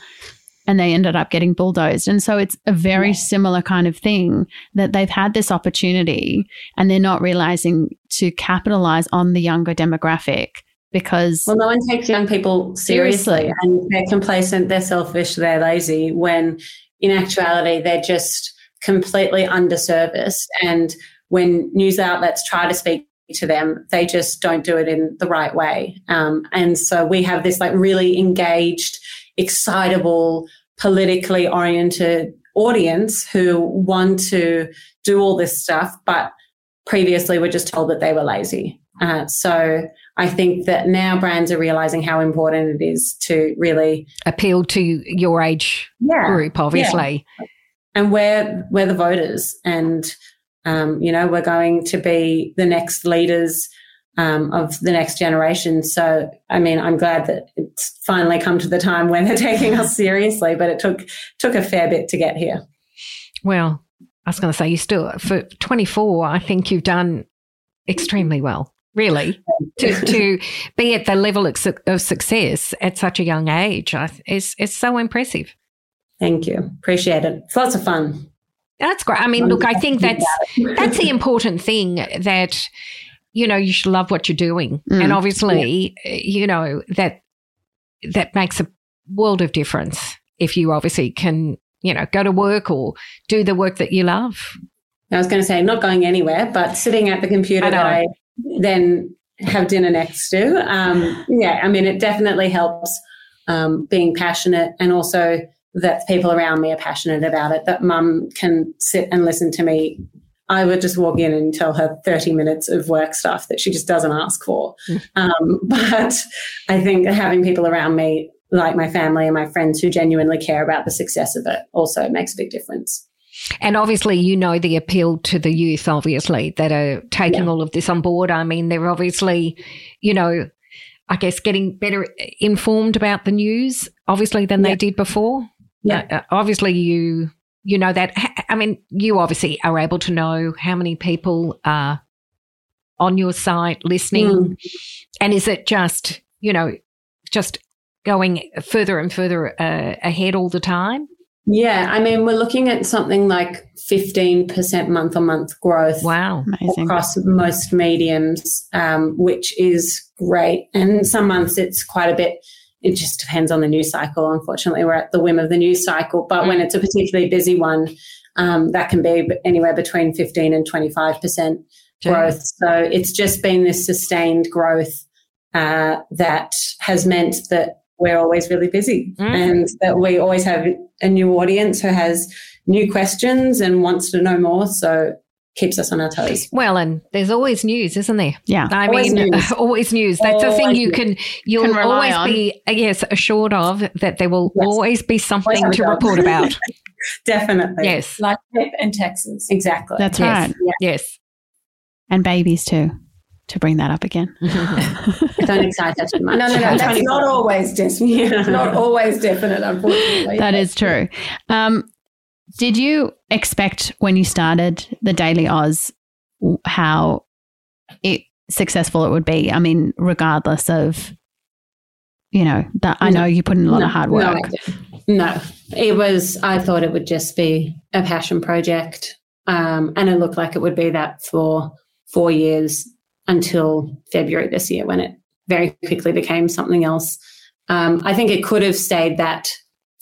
and they ended up getting bulldozed. And so it's a very Yeah. similar kind of thing that they've had this opportunity, and they're not realizing to capitalize on the younger demographic because Well, no one takes young people seriously, Seriously. and they're complacent, they're selfish, they're lazy, when in actuality, they're just completely underserviced. And when news outlets try to speak to them, they just don't do it in the right way. Um, and so we have this like really engaged, excitable, politically oriented audience who want to do all this stuff, but previously were just told that they were lazy. Uh, so I think that now brands are realizing how important it is to really, Appeal to your age yeah, group, obviously. and we're we're the voters, and um, you know we're going to be the next leaders um, of the next generation. So, I mean, I'm glad that it's finally come to the time when they're *laughs* taking us seriously, but it took took a fair bit to get here. Well, I was going to say you still for 24. I think you've done extremely well. Really, to, to be at the level of, of success at such a young age is is so impressive. Thank you, appreciate it. It's lots of fun. That's great. I mean, look, I think that's that's the *laughs* important thing that you know you should love what you're doing, mm. and obviously, yeah. you know that that makes a world of difference if you obviously can you know go to work or do the work that you love. I was going to say not going anywhere, but sitting at the computer I that I then have dinner next to. Um, yeah, I mean, it definitely helps um, being passionate and also that people around me are passionate about it, that mum can sit and listen to me. I would just walk in and tell her 30 minutes of work stuff that she just doesn't ask for. Mm. Um, *laughs* but I think having people around me, like my family and my friends who genuinely care about the success of it, also makes a big difference. And obviously, you know the appeal to the youth, obviously, that are taking yeah. all of this on board. I mean, they're obviously, you know, I guess getting better informed about the news, obviously, than yeah. they did before. Yeah. Uh, uh obviously, you you know that. I mean, you obviously are able to know how many people are on your site listening, mm. and is it just you know just going further and further uh, ahead all the time? Yeah, I mean, we're looking at something like 15% month on month growth. Wow. Amazing. Across most mediums, um, which is great. And some months it's quite a bit, it just depends on the news cycle. Unfortunately, we're at the whim of the news cycle. But mm. when it's a particularly busy one, um, that can be anywhere between 15 and 25% growth. So it's just been this sustained growth uh, that has meant that we're always really busy mm. and that we always have a new audience who has new questions and wants to know more. So keeps us on our toes. Well, and there's always news, isn't there? Yeah. I always mean, news. *laughs* always news. That's always the thing you can, you'll can always on. be, uh, yes, assured of that there will yes. always be something to report about. *laughs* Definitely. Yes. Like Pip and Texas. Exactly. That's yes. right. Yeah. Yes. And babies too to bring that up again. *laughs* Don't excite us too much. No, no, no. That's not always definite. *laughs* not always definite, unfortunately. That is true. Um, did you expect when you started the Daily Aus how it successful it would be? I mean, regardless of you know that I know you put in a lot no, of hard work. No, no, it was. I thought it would just be a passion project, um, and it looked like it would be that for four years until February this year when it very quickly became something else. Um, I think it could have stayed that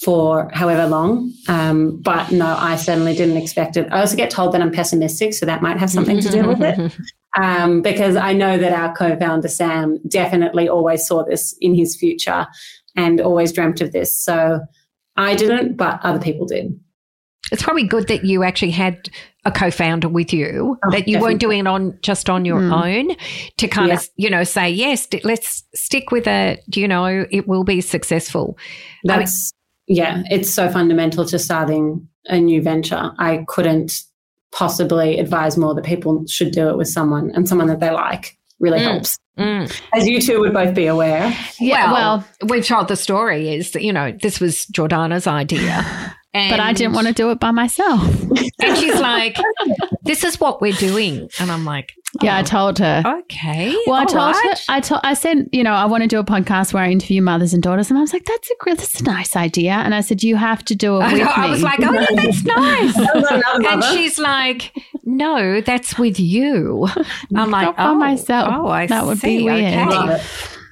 for however long. Um, but no, I certainly didn't expect it. I also get told that I'm pessimistic, so that might have something to do with it. *laughs* Um, because I know that our co founder, Sam, definitely always saw this in his future and always dreamt of this. So I didn't, but other people did. It's probably good that you actually had a co-founder with you oh, that you definitely. weren't doing it on just on your mm. own to kind yeah. of you know say yes let's stick with it you know it will be successful that's I mean, yeah it's so fundamental to starting a new venture i couldn't possibly advise more that people should do it with someone and someone that they like really mm. helps Mm. As you two would both be aware. Yeah, well, well, we've told the story is that, you know, this was Jordana's idea. *laughs* And but I didn't want to do it by myself. *laughs* and she's like, *laughs* "This is what we're doing," and I'm like, oh, "Yeah." I told her. Okay. Well, I told right. her. I told. I said, you know, I want to do a podcast where I interview mothers and daughters, and I was like, "That's a that's a nice idea." And I said, "You have to do it with I, me." I was like, "Oh, yeah, that's nice." and she's like, "No, that's with you." I'm like, Not by oh, myself. Oh, I that would see. Okay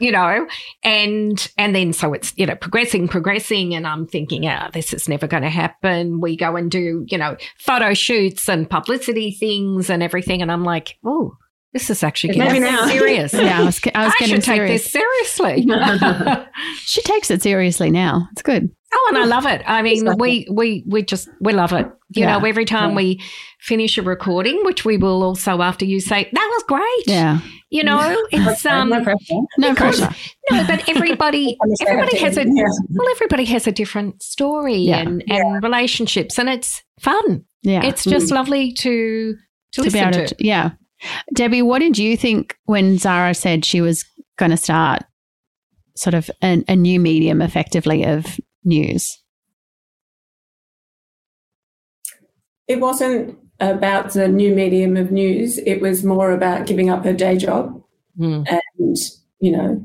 you know, and and then so it's you know progressing, progressing, and I'm thinking, yeah, this is never going to happen. We go and do you know photo shoots and publicity things and everything, and I'm like, oh, this is actually getting serious. yeah, I was, I was I getting should serious. take this seriously. *laughs* *laughs* she takes it seriously now. It's good. Oh, and I love it. I mean, we we we just we love it. You yeah. know, every time yeah. we finish a recording, which we will also after you say that was great. Yeah. You know, it's um no pressure. No pressure. No, but everybody *laughs* everybody has a yeah. well, everybody has a different story and and relationships, and it's fun. Yeah, it's just mm. lovely to to, to be able to. yeah. Debbie, what did you think when Zara said she was going to start sort of an, a new medium effectively of news? It wasn't about the new medium of news. It was more about giving up her day job Mm. and, you know,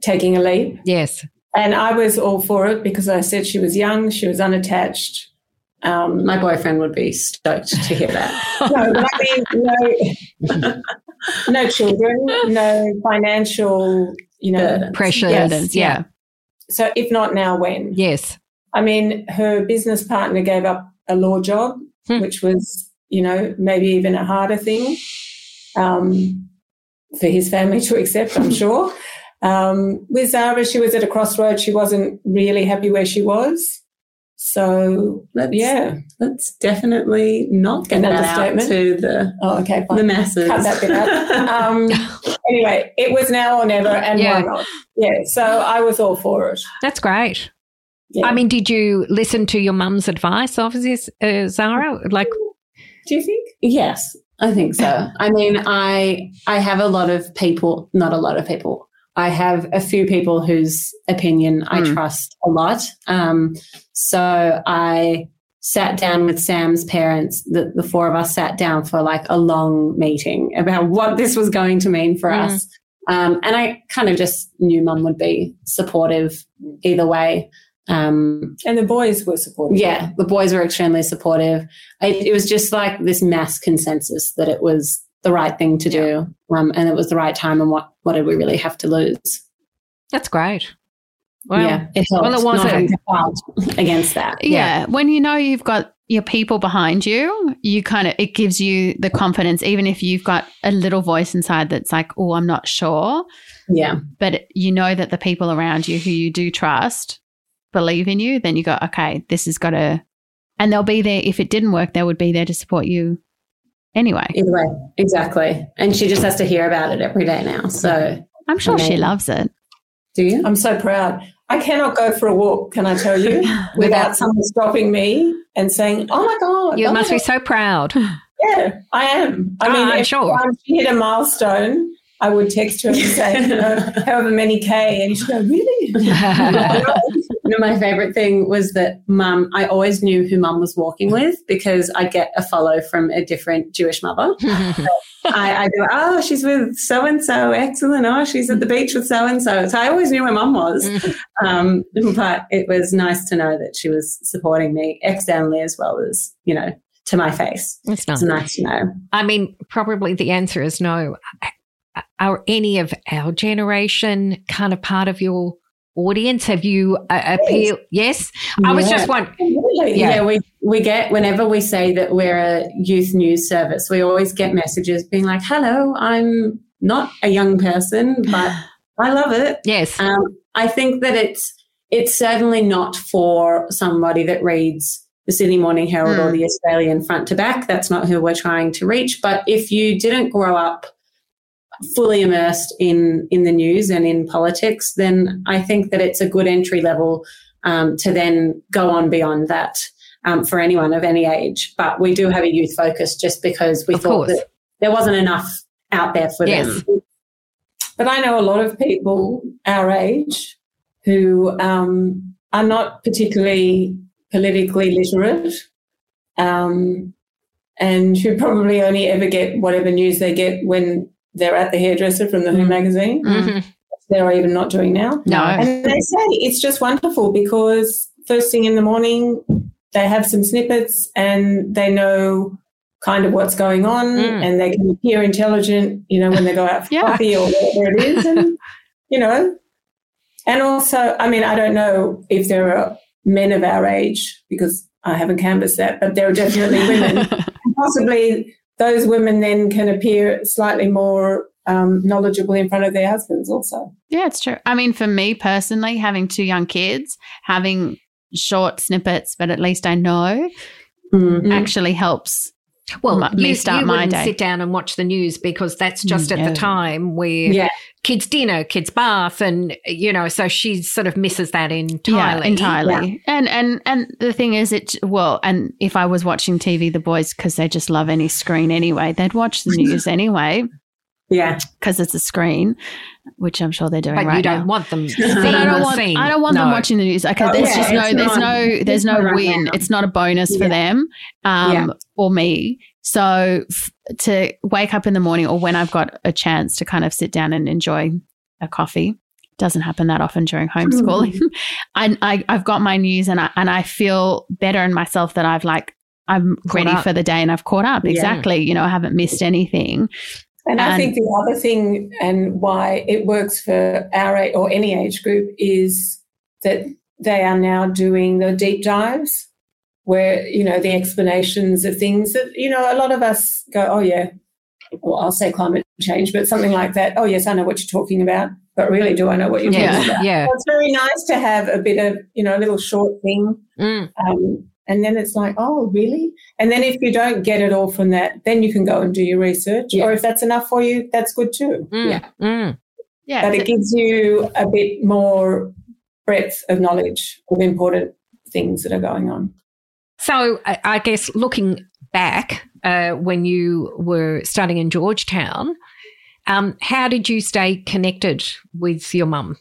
taking a leap. Yes. And I was all for it because I said she was young, she was unattached. Um, My boyfriend would be stoked to hear that. *laughs* no, but I mean, no, no children, no financial, you know. Pressure. Burdens, yeah. So if not now, when? Yes. I mean, her business partner gave up a law job, Hmm. which was, you know, maybe even a harder thing um, for his family *laughs* to accept, I'm sure. Um, with Zara, she was at a crossroads. She wasn't really happy where she was. So, Let's, yeah. let's definitely not get An that out to the Oh, okay, fine. the masses. Cut that bit out. *laughs* Um, anyway, it was now or never, and Yeah. why not? Yeah, so I was all for it. That's great. Yeah. I mean, did you listen to your mum's advice, obviously, uh, Zara? Like, do you think? Yes, I think so. I mean, I I have a lot of people, not a lot of people. I have a few people whose opinion I Mm. trust a lot. Um, so I sat down with Sam's parents. The, the four of us sat down for like a long meeting about what this was going to mean for Mm. us. Um, and I kind of just knew mum would be supportive either way. Um, And the boys were supportive. yeah, the boys were extremely supportive. It, it was just like this mass consensus that it was the right thing to do, um, and it was the right time. And what what did we really have to lose? that's great. Well, yeah, it helped. well, it was not a- having to fight against that. Yeah. When you know you've got your people behind you, you kind of, it gives you the confidence, even if you've got a little voice inside that's like, oh, I'm not sure. Yeah, But you know that the people around you who you do trust believe in you, then you go, okay, this has got to, and they'll be there. If it didn't work, they would be there to support you anyway. either way, exactly. And she just has to hear about it every day now. So, I'm sure she loves it. do you? I'm so proud. I cannot go for a walk, can I tell you, *laughs* Without- someone stopping me and saying, "Oh my god!" you oh must be so proud. *laughs* Yeah, I am. I Oh, mean, I'm if sure. she hit a milestone, I would text her and say, *laughs* you know, however many K, and she'd go, "Really?" My favorite thing was that mum, I always knew who mum was walking with because I get a follow from a different Jewish mother. *laughs* I, I go, oh, she's with so and so, excellent. Oh, she's at the beach with so and so. So I always knew where mum was. Um, but it was nice to know that she was supporting me externally as well as, you know, to my face. It's nice. It's nice to know. I mean, probably the answer is no. Are any of our generation kind of part of your audience? Have you uh, appeal? Yes. I was just wondering. Yeah. Yeah. we we get whenever we say that we're a youth news service, we always get messages being like, "Hello, I'm not a young person, *sighs* but I love it." Yes. Um, I think that it's it's certainly not for somebody that reads the Sydney Morning Herald or Hmm. the Australian front to back. That's not who we're trying to reach. But if you didn't grow up fully immersed in in the news and in politics, then I think that it's a good entry level um, to then go on beyond that um, for anyone of any age. But we do have a youth focus just because we Of thought course. that there wasn't enough out there for Yes. them. But I know a lot of people our age who um, are not particularly politically literate um, and who probably only ever get whatever news they get when they're at the hairdresser from the Who Mm. magazine. Mhm. They're even not doing now. No. And they say it's just wonderful because first thing in the morning, they have some snippets and they know kind of what's going on Mm. and they can appear intelligent, you know, when they go out for *laughs* Yeah. coffee or whatever it is. And, *laughs* you know, and also, I mean, I don't know if there are men of our age because I haven't canvassed that, but there are definitely women. *laughs* Possibly those women then can appear slightly more um, knowledgeable in front of their husbands also. Yeah, it's true. I mean, for me personally, having two young kids, having short snippets, but at least I know Mm. Mm. actually helps Well, m- you, me start you my day. sit down and watch the news because that's mm, just at No. the time where Yeah. kids' dinner, kids' bath, and you know, so she sort of misses that entirely. Yeah, entirely. And and and the thing is, it well, and if I was watching TV, the boys because they just love any screen anyway, they'd watch the *laughs* news anyway Yeah. because it's a screen, which I'm sure they're doing But right you don't now. want them seeing *laughs* But I don't the want. scene. I don't want them watching the news. Okay, Oh, there's yeah, just no. There's not- no. There's no right win. now. It's not a bonus for them, um, Yeah. or me. So f- to wake up in the morning, or when I've got a chance to kind of sit down and enjoy a coffee, doesn't happen that often during *laughs* homeschooling. *laughs* I, I I've got my news, and I and I feel better in myself that I've like. I'm Caught ready up. for the day and I've caught up. Yeah. Exactly. You know, I haven't missed anything. And I think the other thing and why it works for our age or any age group is that they are now doing the deep dives where, you know, the explanations of things that, you know, a lot of us go, oh, yeah, well, I'll say climate change, but something like that. Oh, yes, I know what you're talking about, but really, do I know what you're Yeah, talking about? yeah. So it's very nice to have a bit of, you know, a little short thing Mm. um, and then it's like, oh, really? And then if you don't get it all from that, then you can go and do your research. Yeah. Or if that's enough for you, that's good too. Mm. Yeah. Mm. Yeah. But it gives you a bit more breadth of knowledge of important things that are going on. So I, I guess looking back uh, when you were studying in Georgetown, um, how did you stay connected with your mum?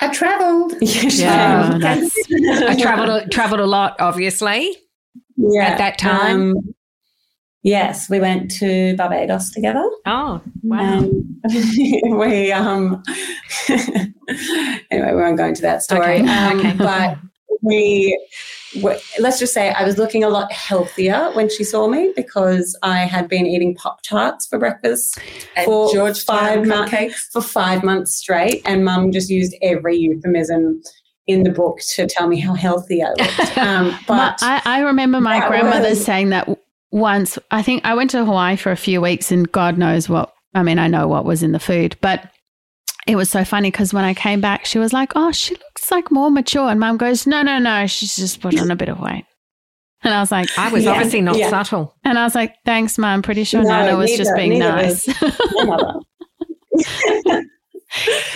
I travelled. *laughs* Yeah, *laughs* that's- I *laughs* travelled travelled a lot, obviously. Yeah. At that time? Um, yes, we went to Barbados together. Oh, wow. Um, we um anyway, we won't go into that story. Okay, Um, okay. But we, we, let's just say, I was looking a lot healthier when she saw me because I had been eating Pop Tarts for breakfast And for Georgetown five months for five months straight, and Mum just used every euphemism in the book to tell me how healthy I looked. *laughs* Um, but I, I remember my grandmother was- saying that once. I think I went to Hawaii for a few weeks, and God knows what. I mean, I know what was in the food, but it was so funny because when I came back, she was like, "Oh, she looks like more mature," and Mum goes, "No, no, no, she's just put on a bit of weight." *laughs* And I was like, I was Yeah, obviously not yeah. subtle. and I was like, "Thanks, Mum. Pretty sure No, Nana was just being nice." *laughs*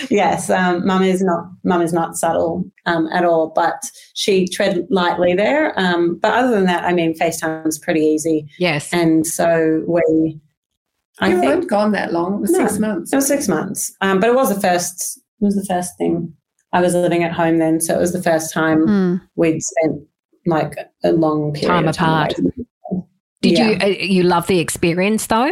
yes, um, mum is not mum is not subtle um, at all, but she tread lightly there. Um, but other than that, I mean, FaceTime's pretty easy, Yes. and so we. I you think weren't gone that long. It was No. six months. it was six months, um, but it was the first. It was the first thing. I was living at home then, so it was the first time Hmm. we'd spent like a long period Time of time apart. Did Yeah. you uh, you love the experience though?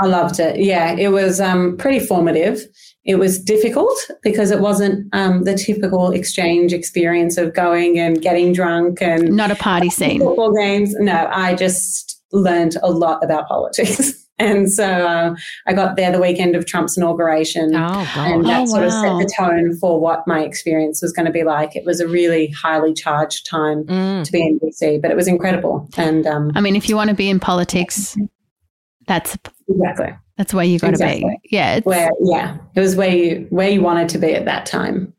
I loved it. Yeah, it was um, pretty formative. It was difficult because it wasn't um, the typical exchange experience of going and getting drunk and Not a party scene. football games. No, I just learned a lot about politics. *laughs* And so uh, I got there the weekend of Trump's inauguration. Oh And that Oh, sort of set the tone for what my experience was going to be like. It was a really highly charged time Mm. to be in DC, but it was incredible. And um, I mean, if you want to be in politics, that's exactly that's where you got to Exactly. be. Yeah, it's, where, yeah, it was where you where you wanted to be at that time.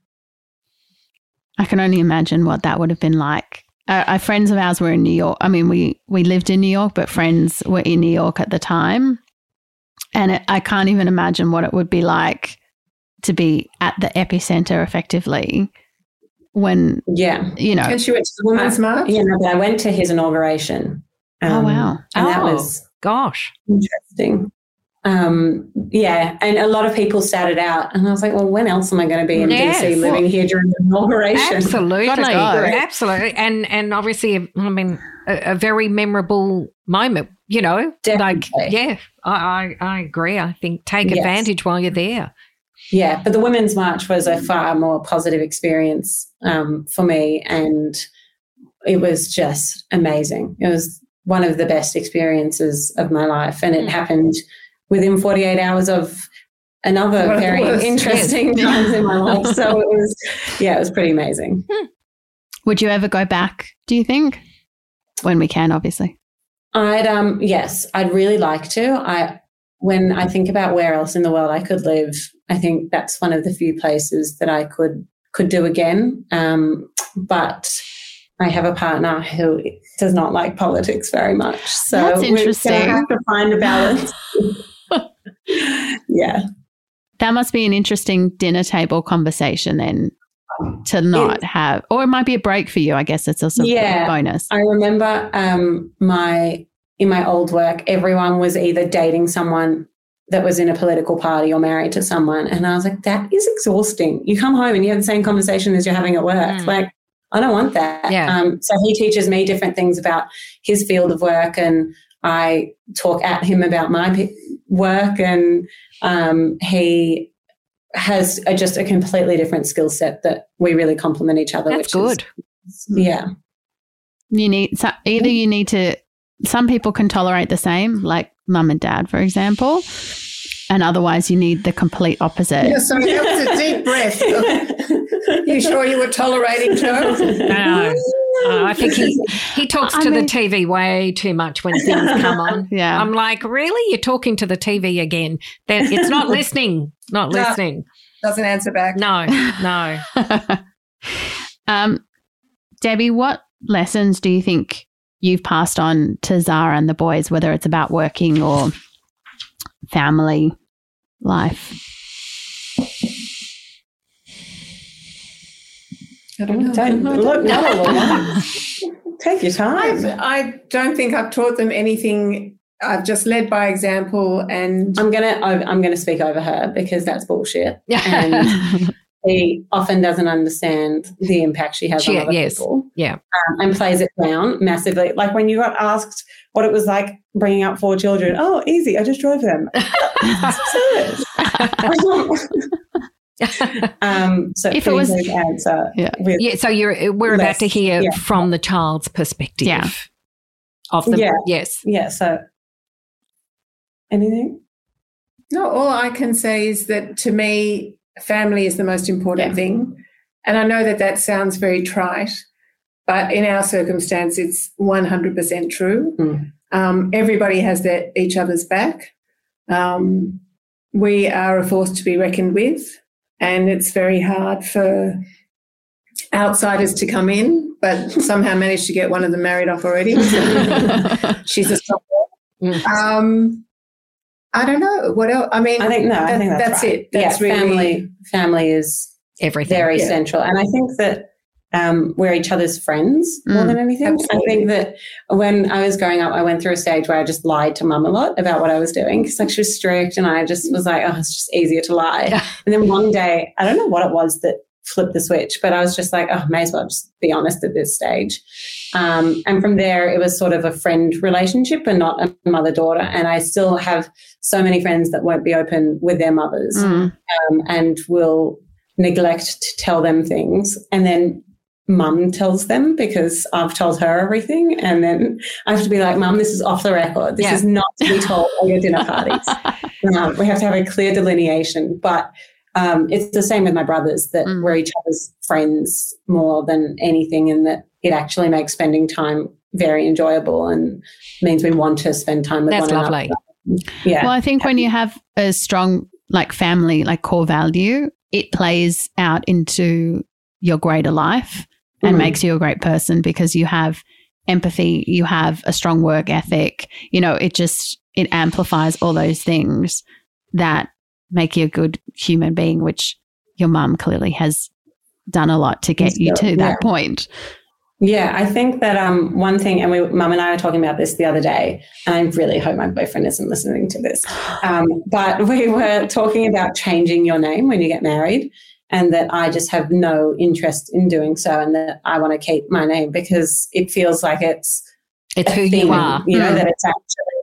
I can only imagine what that would have been like. Uh, our friends of ours were in New York. I mean, we we lived in New York, but friends were in New York at the time, and it, I can't even imagine what it would be like to be at the epicenter, effectively, when Yeah. you know. And she went to the Women's uh, March. You know, but I went to his inauguration. Oh, um, wow. And that Oh. was Gosh. interesting. Um, yeah, and a lot of people started out, and I was like, "Well, when else am I going to be in Yes. DC living here during the inauguration?" Absolutely. Go. Absolutely. And and obviously I mean a, a very memorable moment, you know. Definitely. Like yeah, I, I I agree. I think take Yes. advantage while you're there. Yeah, but the Women's March was a far more positive experience um, for me, and it was just amazing. It was one of the best experiences of my life, and it Mm. happened within 48 hours of another the very interesting yes. *laughs* times in my life. So it was, yeah, it was pretty amazing. Would you ever go back? Do you think? When we can, obviously. I'd um yes, I'd really like to. I when I think about where else in the world I could live, I think that's one of the few places that I could could do again. Um, but I have a partner who does not like politics very much. So That's we're interesting. have to find a balance. *laughs* yeah. That must be an interesting dinner table conversation then to not have, or it might be a break for you. I guess it's also Yeah. a bonus. I remember um, my in my old work, everyone was either dating someone that was in a political party or married to someone, and I was like, that is exhausting. You come home and you have the same conversation as you're having at work. Mm. Like, I don't want that. Yeah. Um, so he teaches me different things about his field of work, and I talk at him about my work, and um, he has a, just a completely different skill set that we really complement each other. That's which good. Is, yeah. You need so either you need to. Some people can tolerate the same, like mum and dad, for example, and otherwise you need the complete opposite. Yeah, sorry, that was a deep breath. *laughs* you sure you were tolerating Joe? No. Uh, I think he he talks I to mean- the TV way too much when things come on. *laughs* Yeah. I'm like, really? You're talking to the TV again? That it's not *laughs* listening. Not No. listening. Doesn't answer back. No, no. um, Debbie, what lessons do you think you've passed on to Zara and the boys, whether it's about working or family life? I don't know. Don't look, not all at. Take your I've, time. I don't think I've taught them anything. I've just led by example, and I'm gonna I'm gonna speak over her because that's bullshit. Yeah. *laughs* And he often doesn't understand the impact she has She- on other yes. people. Yeah. um, and plays it down massively. Like when you got asked what it was like bringing up four children. Oh, easy. I just drove them. That's *laughs* absurd. *laughs* um, so If it was- please answer. Yeah. with- yeah. So you're we're about to hear yeah. from the child's perspective. Yeah. Of the Yeah. yes. yeah. So anything? no, all I can say is that to me, family is the most important Yeah. thing. And I know that that sounds very trite, but in our circumstance, it's 100% true. Mm. Um, everybody has their, each other's back. Um, we are a force to be reckoned with, and it's very hard for outsiders to come in, but somehow managed to get one of them married off already. *laughs* She's a stopper. Mm. Um, I don't know what else. I mean, I think no. I think that's, that's right. it. That's yeah, really family. Family is Everything. very Yeah. central. And I think that um, we're each other's friends more Mm, than anything. absolutely. I think that when I was growing up, I went through a stage where I just lied to mum a lot about what I was doing because like she was strict and I just was like, oh, it's just easier to lie. Yeah. And then one day, I don't know what it was that flipped the switch, but I was just like, oh, may as well just be honest at this stage. Um, and from there, it was sort of a friend relationship and not a mother daughter. And I still have so many friends that won't be open with their mothers Mm. um, and will neglect to tell them things. And then mum tells them because I've told her everything. And then I have to be like, mum, this is off the record. This Yeah. is not to be told at your dinner *laughs* parties. Um, we have to have a clear delineation. But um, it's the same with my brothers that Mm. we're each other's friends more than anything, and that it actually makes spending time very enjoyable and means we want to spend time with That's one lovely. another. Yeah. Well, I think when you have a strong like family, like core value, it plays out into your greater life and Mhm. makes you a great person because you have empathy, you have a strong work ethic. You know, it just it amplifies all those things that make you a good human being, which your mum clearly has done a lot to get you yeah, to that point. Yeah, I think that um, one thing, and we, Mum and I were talking about this the other day, and I really hope my boyfriend isn't listening to this. Um, *gasps* but we were talking about changing your name when you get married, and that I just have no interest in doing so, and that I want to keep my name because it feels like it's It's who thing, you are. You know Mm. that it's actually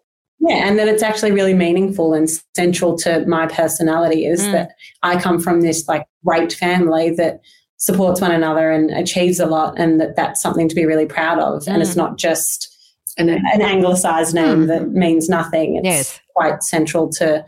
yeah, and that it's actually really meaningful and central to my personality is Mm. that I come from this like great family that supports one another and achieves a lot, and that that's something to be really proud of. And it's Mm. not just And an anglicized name Mm. that means nothing. It's Yes. quite central to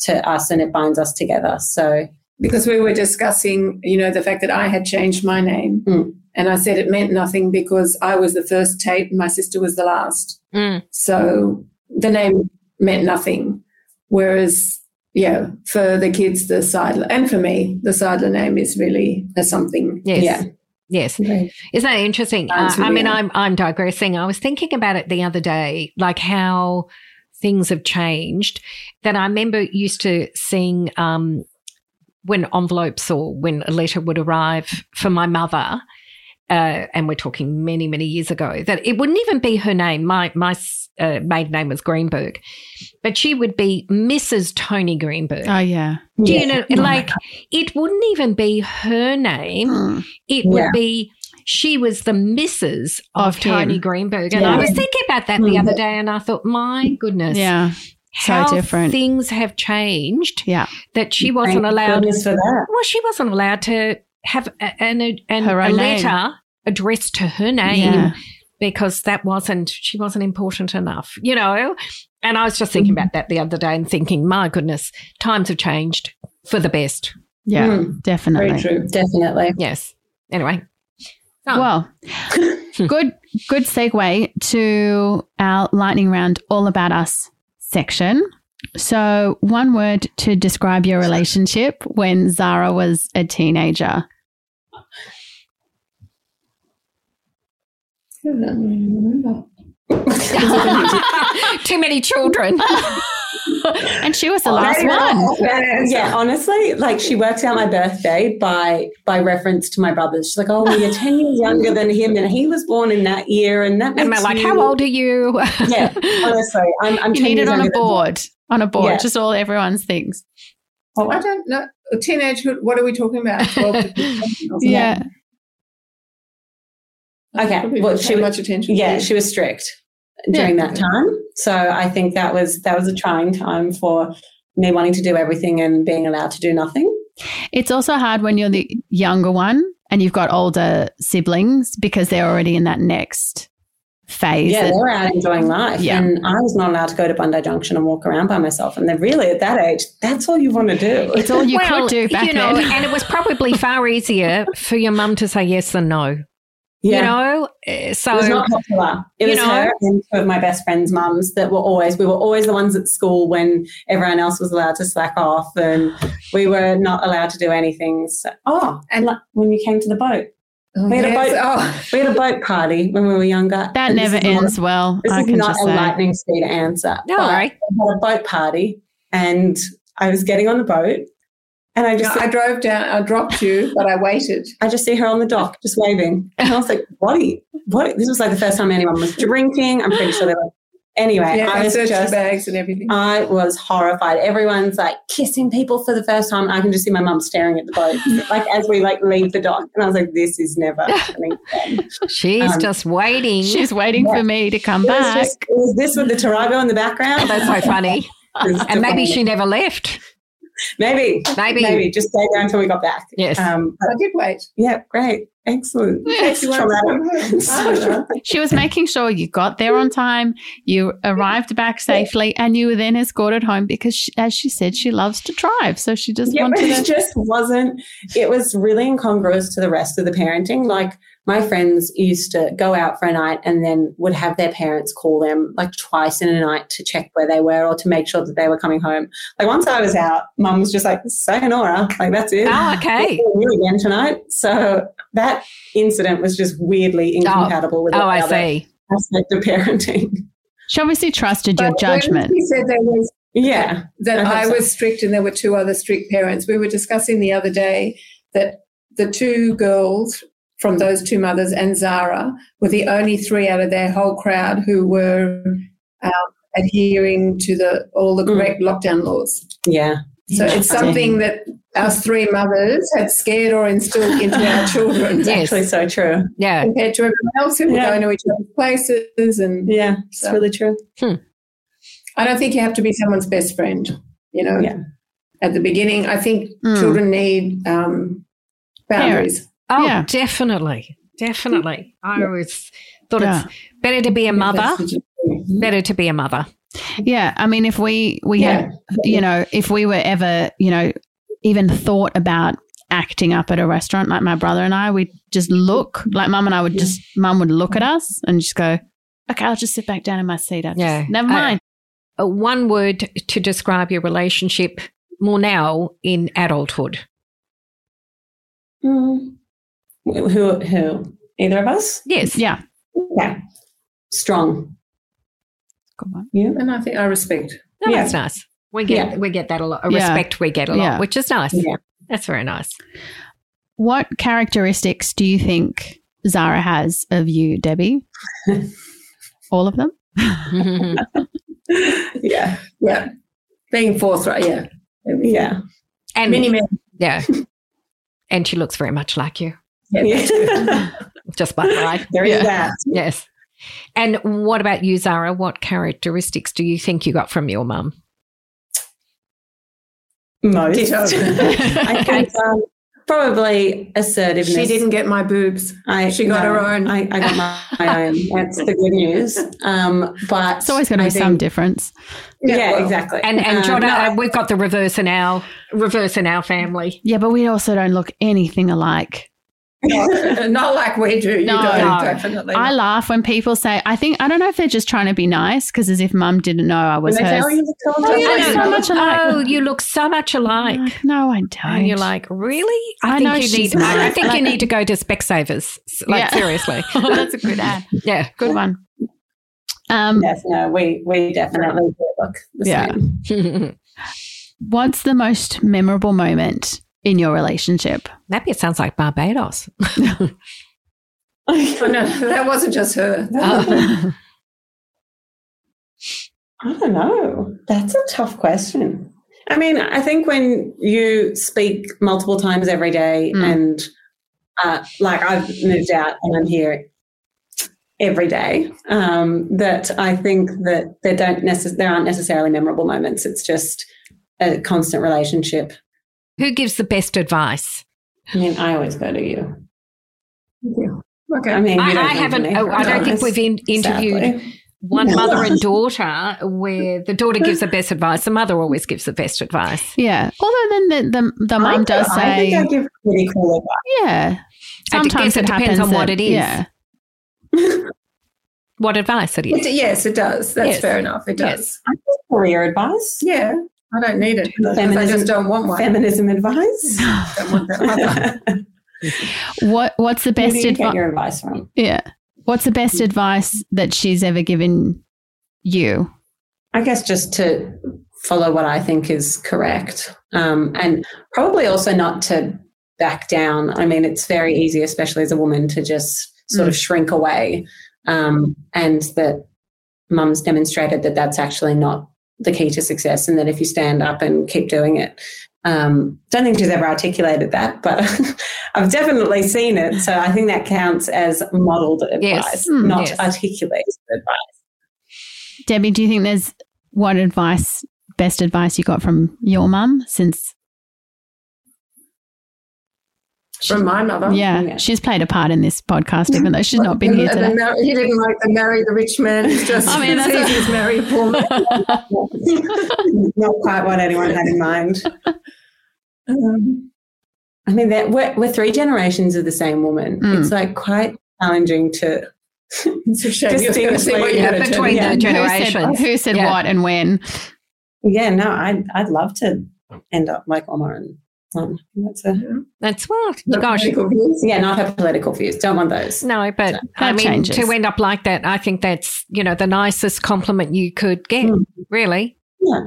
to us, and it binds us together. So because we were discussing, you know, the fact that I had changed my name. Mm. And I said it meant nothing because I was the first Tate and my sister was the last. Mm. So the name meant nothing. Whereas, yeah, for the kids, the Seidler, and for me, the Seidler name is really a something. Yes. yeah, Yes. Okay. Isn't that interesting? Uh, I mean, I'm I'm digressing. I was thinking about it the other day, like how things have changed. That I remember used to seeing um, when envelopes or when a letter would arrive for my mother. Uh, and we're talking many, many years ago. That it wouldn't even be her name. My my uh, maiden name was Greenberg, but she would be Mrs. Tony Greenberg. Oh yeah. Do you Yeah. know? Like it wouldn't even be her name Mm. it would Yeah. be she was the missus of, Of. Tony Greenberg. And I was thinking about that the other day and I thought, my goodness, Yeah. so how different. things have changed Yeah. that she wasn't Thank allowed. for that. Well, she wasn't allowed to have a, an, an, Her a own name. letter addressed to her name Yeah. because that wasn't, she wasn't important enough, you know? And I was just thinking about that the other day and thinking, my goodness, times have changed for the best. Yeah. Mm, Definitely. Very true. definitely. Yes. Anyway. Oh. Well, *laughs* good good segue to our lightning round all about us section. So, one word to describe your relationship when Zara was a teenager. I don't remember. Mm-hmm. *laughs* Too many children. *laughs* And she was the last one. *laughs* Yeah, honestly, like she works out my birthday by by reference to my brothers. She's like, "Oh, well, you're ten years younger than him, and he was born in that year, and that." And I'm like, you- how old are you? Yeah, honestly, I'm. I'm You 10 need years it on a younger than him. board. On a board, Yeah. just all everyone's things. Oh, I don't know. Teenagehood, what are we talking about? 12 15? Yeah. Okay, well, she was- much attention. Yeah, she was strict during that time. So I think that was that was a trying time for me wanting to do everything and being allowed to do nothing. It's also hard when you're the younger one and you've got older siblings because they're already in that next phase. Yeah, that- they were out enjoying life, Yeah. and I was not allowed to go to Bondi Junction and walk around by myself. And they're really at that age, that's all you want to do. it's all you well, could do back you know, then. and it was probably far easier for your mum to say yes than no. Yeah. You know, Uh, It was not popular. It you was know- her and two of my best friends' mums that were always, we were always the ones at school when everyone else was allowed to slack off and we were not allowed to do anything. So, oh, and like when you came to the boat, Oh, we had a yes. boat- Oh, we had a boat party when we were younger. that never is not- ends well. This I is can not just a say. lightning speed answer. No, but right. we had a boat party and I was getting on the boat and I just I drove down, I dropped you, but I waited. I just see her on the dock, just waving. And I was like, what? Are you, what? This was like the first time anyone was drinking. I'm pretty sure they were. Anyway, Yeah, I I was just, bags and everything. I was horrified. Everyone's like kissing people for the first time. I can just see my mum staring at the boat, *laughs* like as we like leave the dock. And I was like, this is never happening again. she's Um, just waiting. She's waiting Yeah. for me to come It was, back. just, it was this with the Tarago in the background. That's so funny. *laughs* And maybe defining. she never left. Maybe, Maybe. maybe just stay there until we got back. Yes. Um, but I did wait. yeah, great. Excellent. Yes. It's traumatic. I don't know. She was making sure you got there on time, you arrived back safely, and you were then escorted home because, she, as she said, she loves to drive. So she just yeah, but wanted it to. just wasn't. It was really incongruous to the rest of the parenting. Like my friends used to go out for a night and then would have their parents call them like twice in a night to check where they were or to make sure that they were coming home. Like once I was out, mum was just like, "Sayonara," like that's it. Oh, okay. We're you again tonight. So that incident was just weirdly oh. incompatible with Oh, every I other see. aspect of parenting. She obviously trusted your But judgment. When he said there was Yeah, that I hope I so. was strict and there were two other strict parents. We were discussing the other day that the two girls from those two mothers and Zara were the only three out of their whole crowd who were um, adhering to the all the Mm. correct lockdown laws. yeah. So it's something that us three mothers had scared or instilled into our *laughs* children. It's Yes. actually so true. Yeah. Compared to everyone else who were Yeah. going to each other's places and Yeah, it's So- really true. I don't think you have to be someone's best friend, you know. Yeah. At the beginning, I think Mm. children need um, boundaries. Oh, Yeah. definitely. Definitely. I always thought Yeah. it's better to be a mother. Better to be a mother. Yeah. I mean, if we, we Yeah. had, you know, if we were ever, you know, even thought about acting up at a restaurant, like my brother and I, we'd just look, like mum and I would just, mum would look at us and just go, okay, I'll just sit back down in my seat. I'll just- Yeah. Never I- mind. Uh, one word to describe your relationship more now in adulthood. Mm. Who? Who? Either of us? Yes. Yeah. Yeah. Strong. Good one. Yeah. And I think I respect. No, Yeah. that's nice. We get Yeah. we get that a lot. A Yeah. respect we get a lot, Yeah. which is nice. Yeah. That's very nice. What characteristics do you think Zara has of you, Debbie? *laughs* All of them? *laughs* Yeah. Yeah. Being forthright. Yeah. Yeah. and Mini men. yeah. And she looks very much like you. Yeah. *laughs* Just by the way. there is Yeah. that. Yes. And what about you, Zara? What characteristics do you think you got from your mum? Most. *laughs* I think um, probably assertiveness. She didn't get my boobs. I, she got her own. I, I got my, my *laughs* own. That's the good news. Um, but It's always going to I be some difference. Yeah, well, exactly. And and Um, Jonna, no, uh, we've got the reverse in our reverse in our family. Yeah, but we also don't look anything alike. Not, *laughs* not like we do. You No. don't, No. definitely. I laugh when people say, I think, I don't know if they're just trying to be nice because as if mum didn't know I was when they hers. you the Oh, you look so much alike. Oh, you look so much alike. Like, no, I don't. And you're like, really? I think know you she's need. I, I think you need to go to Specsavers. Like Yeah. seriously. *laughs* That's a good ad. yeah. Good one. Um, Yes, no, we we definitely do look the Yeah. same. *laughs* What's the most memorable moment in your relationship? Maybe it sounds like Barbados. *laughs* Oh, no, that wasn't just her. *laughs* Oh. I don't know. That's a tough question. I mean, I think when you speak multiple times every day Mm. and uh, like I've moved out and I'm here every day, um, that I think that there don't necess- there aren't necessarily memorable moments. It's just a constant relationship. Who gives the best advice? I mean, I always go to you. you. Okay. I mean, you I, don't I haven't. oh, I don't think we've in, interviewed sadly. one No. mother and *laughs* daughter where the daughter gives the best advice. The mother always gives the best advice. Yeah. Although then the, the, the I mum think- does I think I give pretty cool advice. yeah. Sometimes it it depends happens on what that- it is. Yeah. What advice it It, is? yes, it does. That's Yes. fair enough. It Yes. does. I give career advice, Yeah. I don't need it. because I Feminism- just don't want one. feminism advice. *laughs* don't want that either. *laughs* What What's the best do you get advice? your advice from? Yeah. What's the best advice that she's ever given you? I guess just to follow what I think is correct, um, and probably also not to back down. I mean, it's very easy, especially as a woman, to just sort of shrink away, um, and that mum's demonstrated that that's actually not the key to success, and that if you stand up and keep doing it. Um, don't think she's ever articulated that, but *laughs* I've definitely seen it. So I think that counts as modeled advice, Yes. Mm, not yes. articulated advice. Debbie, do you think there's what advice, best advice you got from your mum since? From my mother. Yeah, yeah. she's played a part in this podcast, even though she's not been here And the today. mar- he didn't like to marry the rich man. It's *laughs* just I mean, as that's a- easy as marry poor man. *laughs* not quite what anyone had in mind. Um, I mean, that we're, we're three generations of the same woman. Mm. It's like quite challenging to. It's a shame. You're to see what you're going to between do. the Who said, generations. who said Yeah. what and when? Yeah, no, I'd I'd love to end up like Omar and. Um, that's a, That's what. The Gosh. political views. yeah, not her political views. Don't want those. No, but I That mean, changes. to end up like that, I think that's, you know, the nicest compliment you could get, Mm. really. Yeah,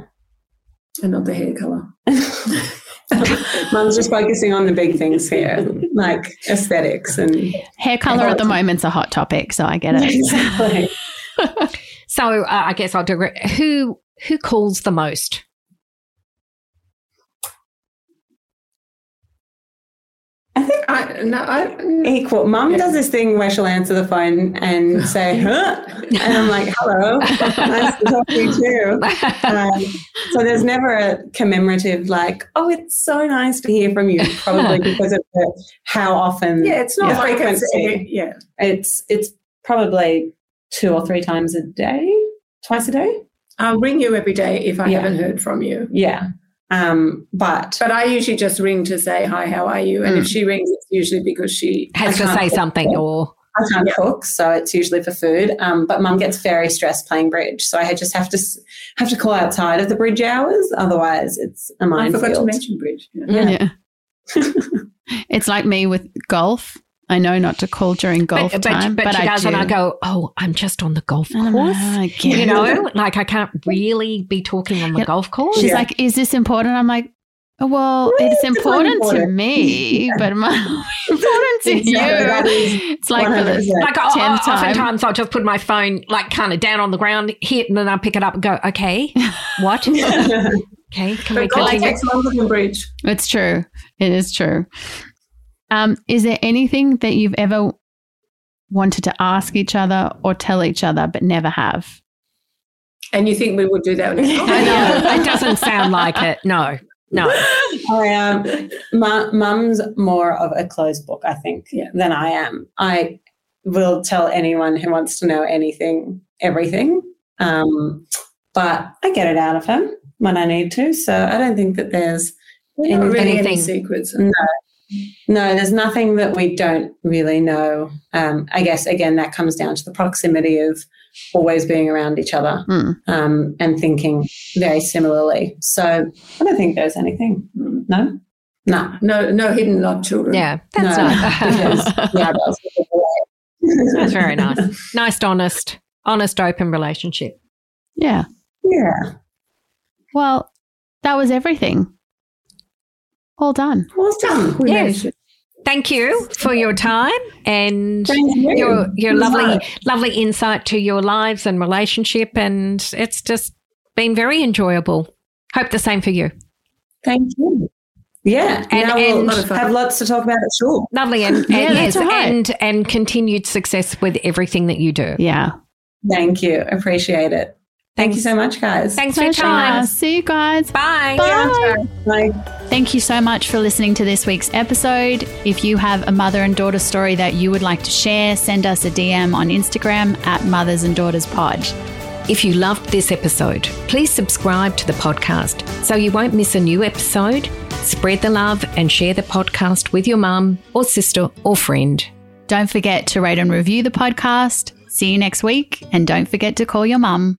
And not the hair colour. *laughs* Mum's just focusing on the big things here, like aesthetics and. Hair color at the moment's a hot topic, so I get it. *laughs* Exactly. *laughs* So uh, I guess I'll do it. Who, who calls the most? I think I, no, I, equal. Mum does this thing where she'll answer the phone and say, *laughs* huh? And I'm like, hello, nice to talk to you too. Um, so there's never a commemorative, like, oh, it's so nice to hear from you, probably *laughs* because of the, how often. yeah, it's not Yeah. like it's, yeah. It's, it's probably two or three times a day, twice a day. I'll ring you every day if I Yeah. haven't heard from you. Yeah. Um, but But I usually just ring to say, hi, how are you? And Mm. if she rings, it's usually because she Has to can't say cook. something or. I can't cook, so it's usually for food. Um, but mum gets very stressed playing bridge, so I just have to have to call outside of the bridge hours. Otherwise, it's a minefield. forgot to mention bridge. Yeah. Yeah. Yeah. *laughs* it's like me with golf. I know not to call during golf but, time, but, but, she I does, do. and I go, "Oh, I'm just on the golf course." like, "Oh, You know, like I can't really be talking on the Yeah. golf course. She's Yeah. like, "Is this important?" I'm like, "Oh, "Well, it's it's important, to important. me, *laughs* but my *laughs* important to Exactly, you." It's like for the 100%. like I, tenth I, time. oftentimes I'll just put my phone like kind of down on the ground, hit, and then I'll pick it up and go, "Okay, *laughs* what? okay, can we But golf continue?" takes longer than bridge. It's true. It is true. Um, is there anything that you've ever wanted to ask each other or tell each other but never have? And you think we would do that? *laughs* now? I know it doesn't sound like it. No, no. *laughs* I am. My mum's more of a closed book, I think, Yeah. than I am. I will tell anyone who wants to know anything, everything. Um, but I get it out of him when I need to. So I don't think that there's We're really any secrets. no, no, there's nothing that we don't really know. Um, I guess again that comes down to the proximity of always being around each other Hmm. um, and thinking very similarly. So I don't think there's anything. No, no. No, no hidden love children. Yeah, that's No, nice. *laughs* because the adults will give away. that's very nice. Nice, honest, honest, open relationship. Yeah. Yeah. Well, that was everything. All done. Well done. We Yes. managed. Thank you for your time and you. your your lovely fun. lovely insight to your lives and relationship and it's just been very enjoyable. Hope the same for you. Thank you. Yeah. And- now we'll have lots to talk about at shul. Lovely and, *laughs* and Yeah, yes, right. and and continued success with everything that you do. Yeah. Thank you. Appreciate it. Thank you so much, guys. Thanks for your Pleasure. time. See you guys. Bye. Bye. Bye. Thank you so much for listening to this week's episode. If you have a mother and daughter story that you would like to share, send us a DM on Instagram at Mothers and Daughters Pod. If you loved this episode, please subscribe to the podcast so you won't miss a new episode. Spread the love and share the podcast with your mum or sister or friend. Don't forget to rate and review the podcast. See you next week, and don't forget to call your mum.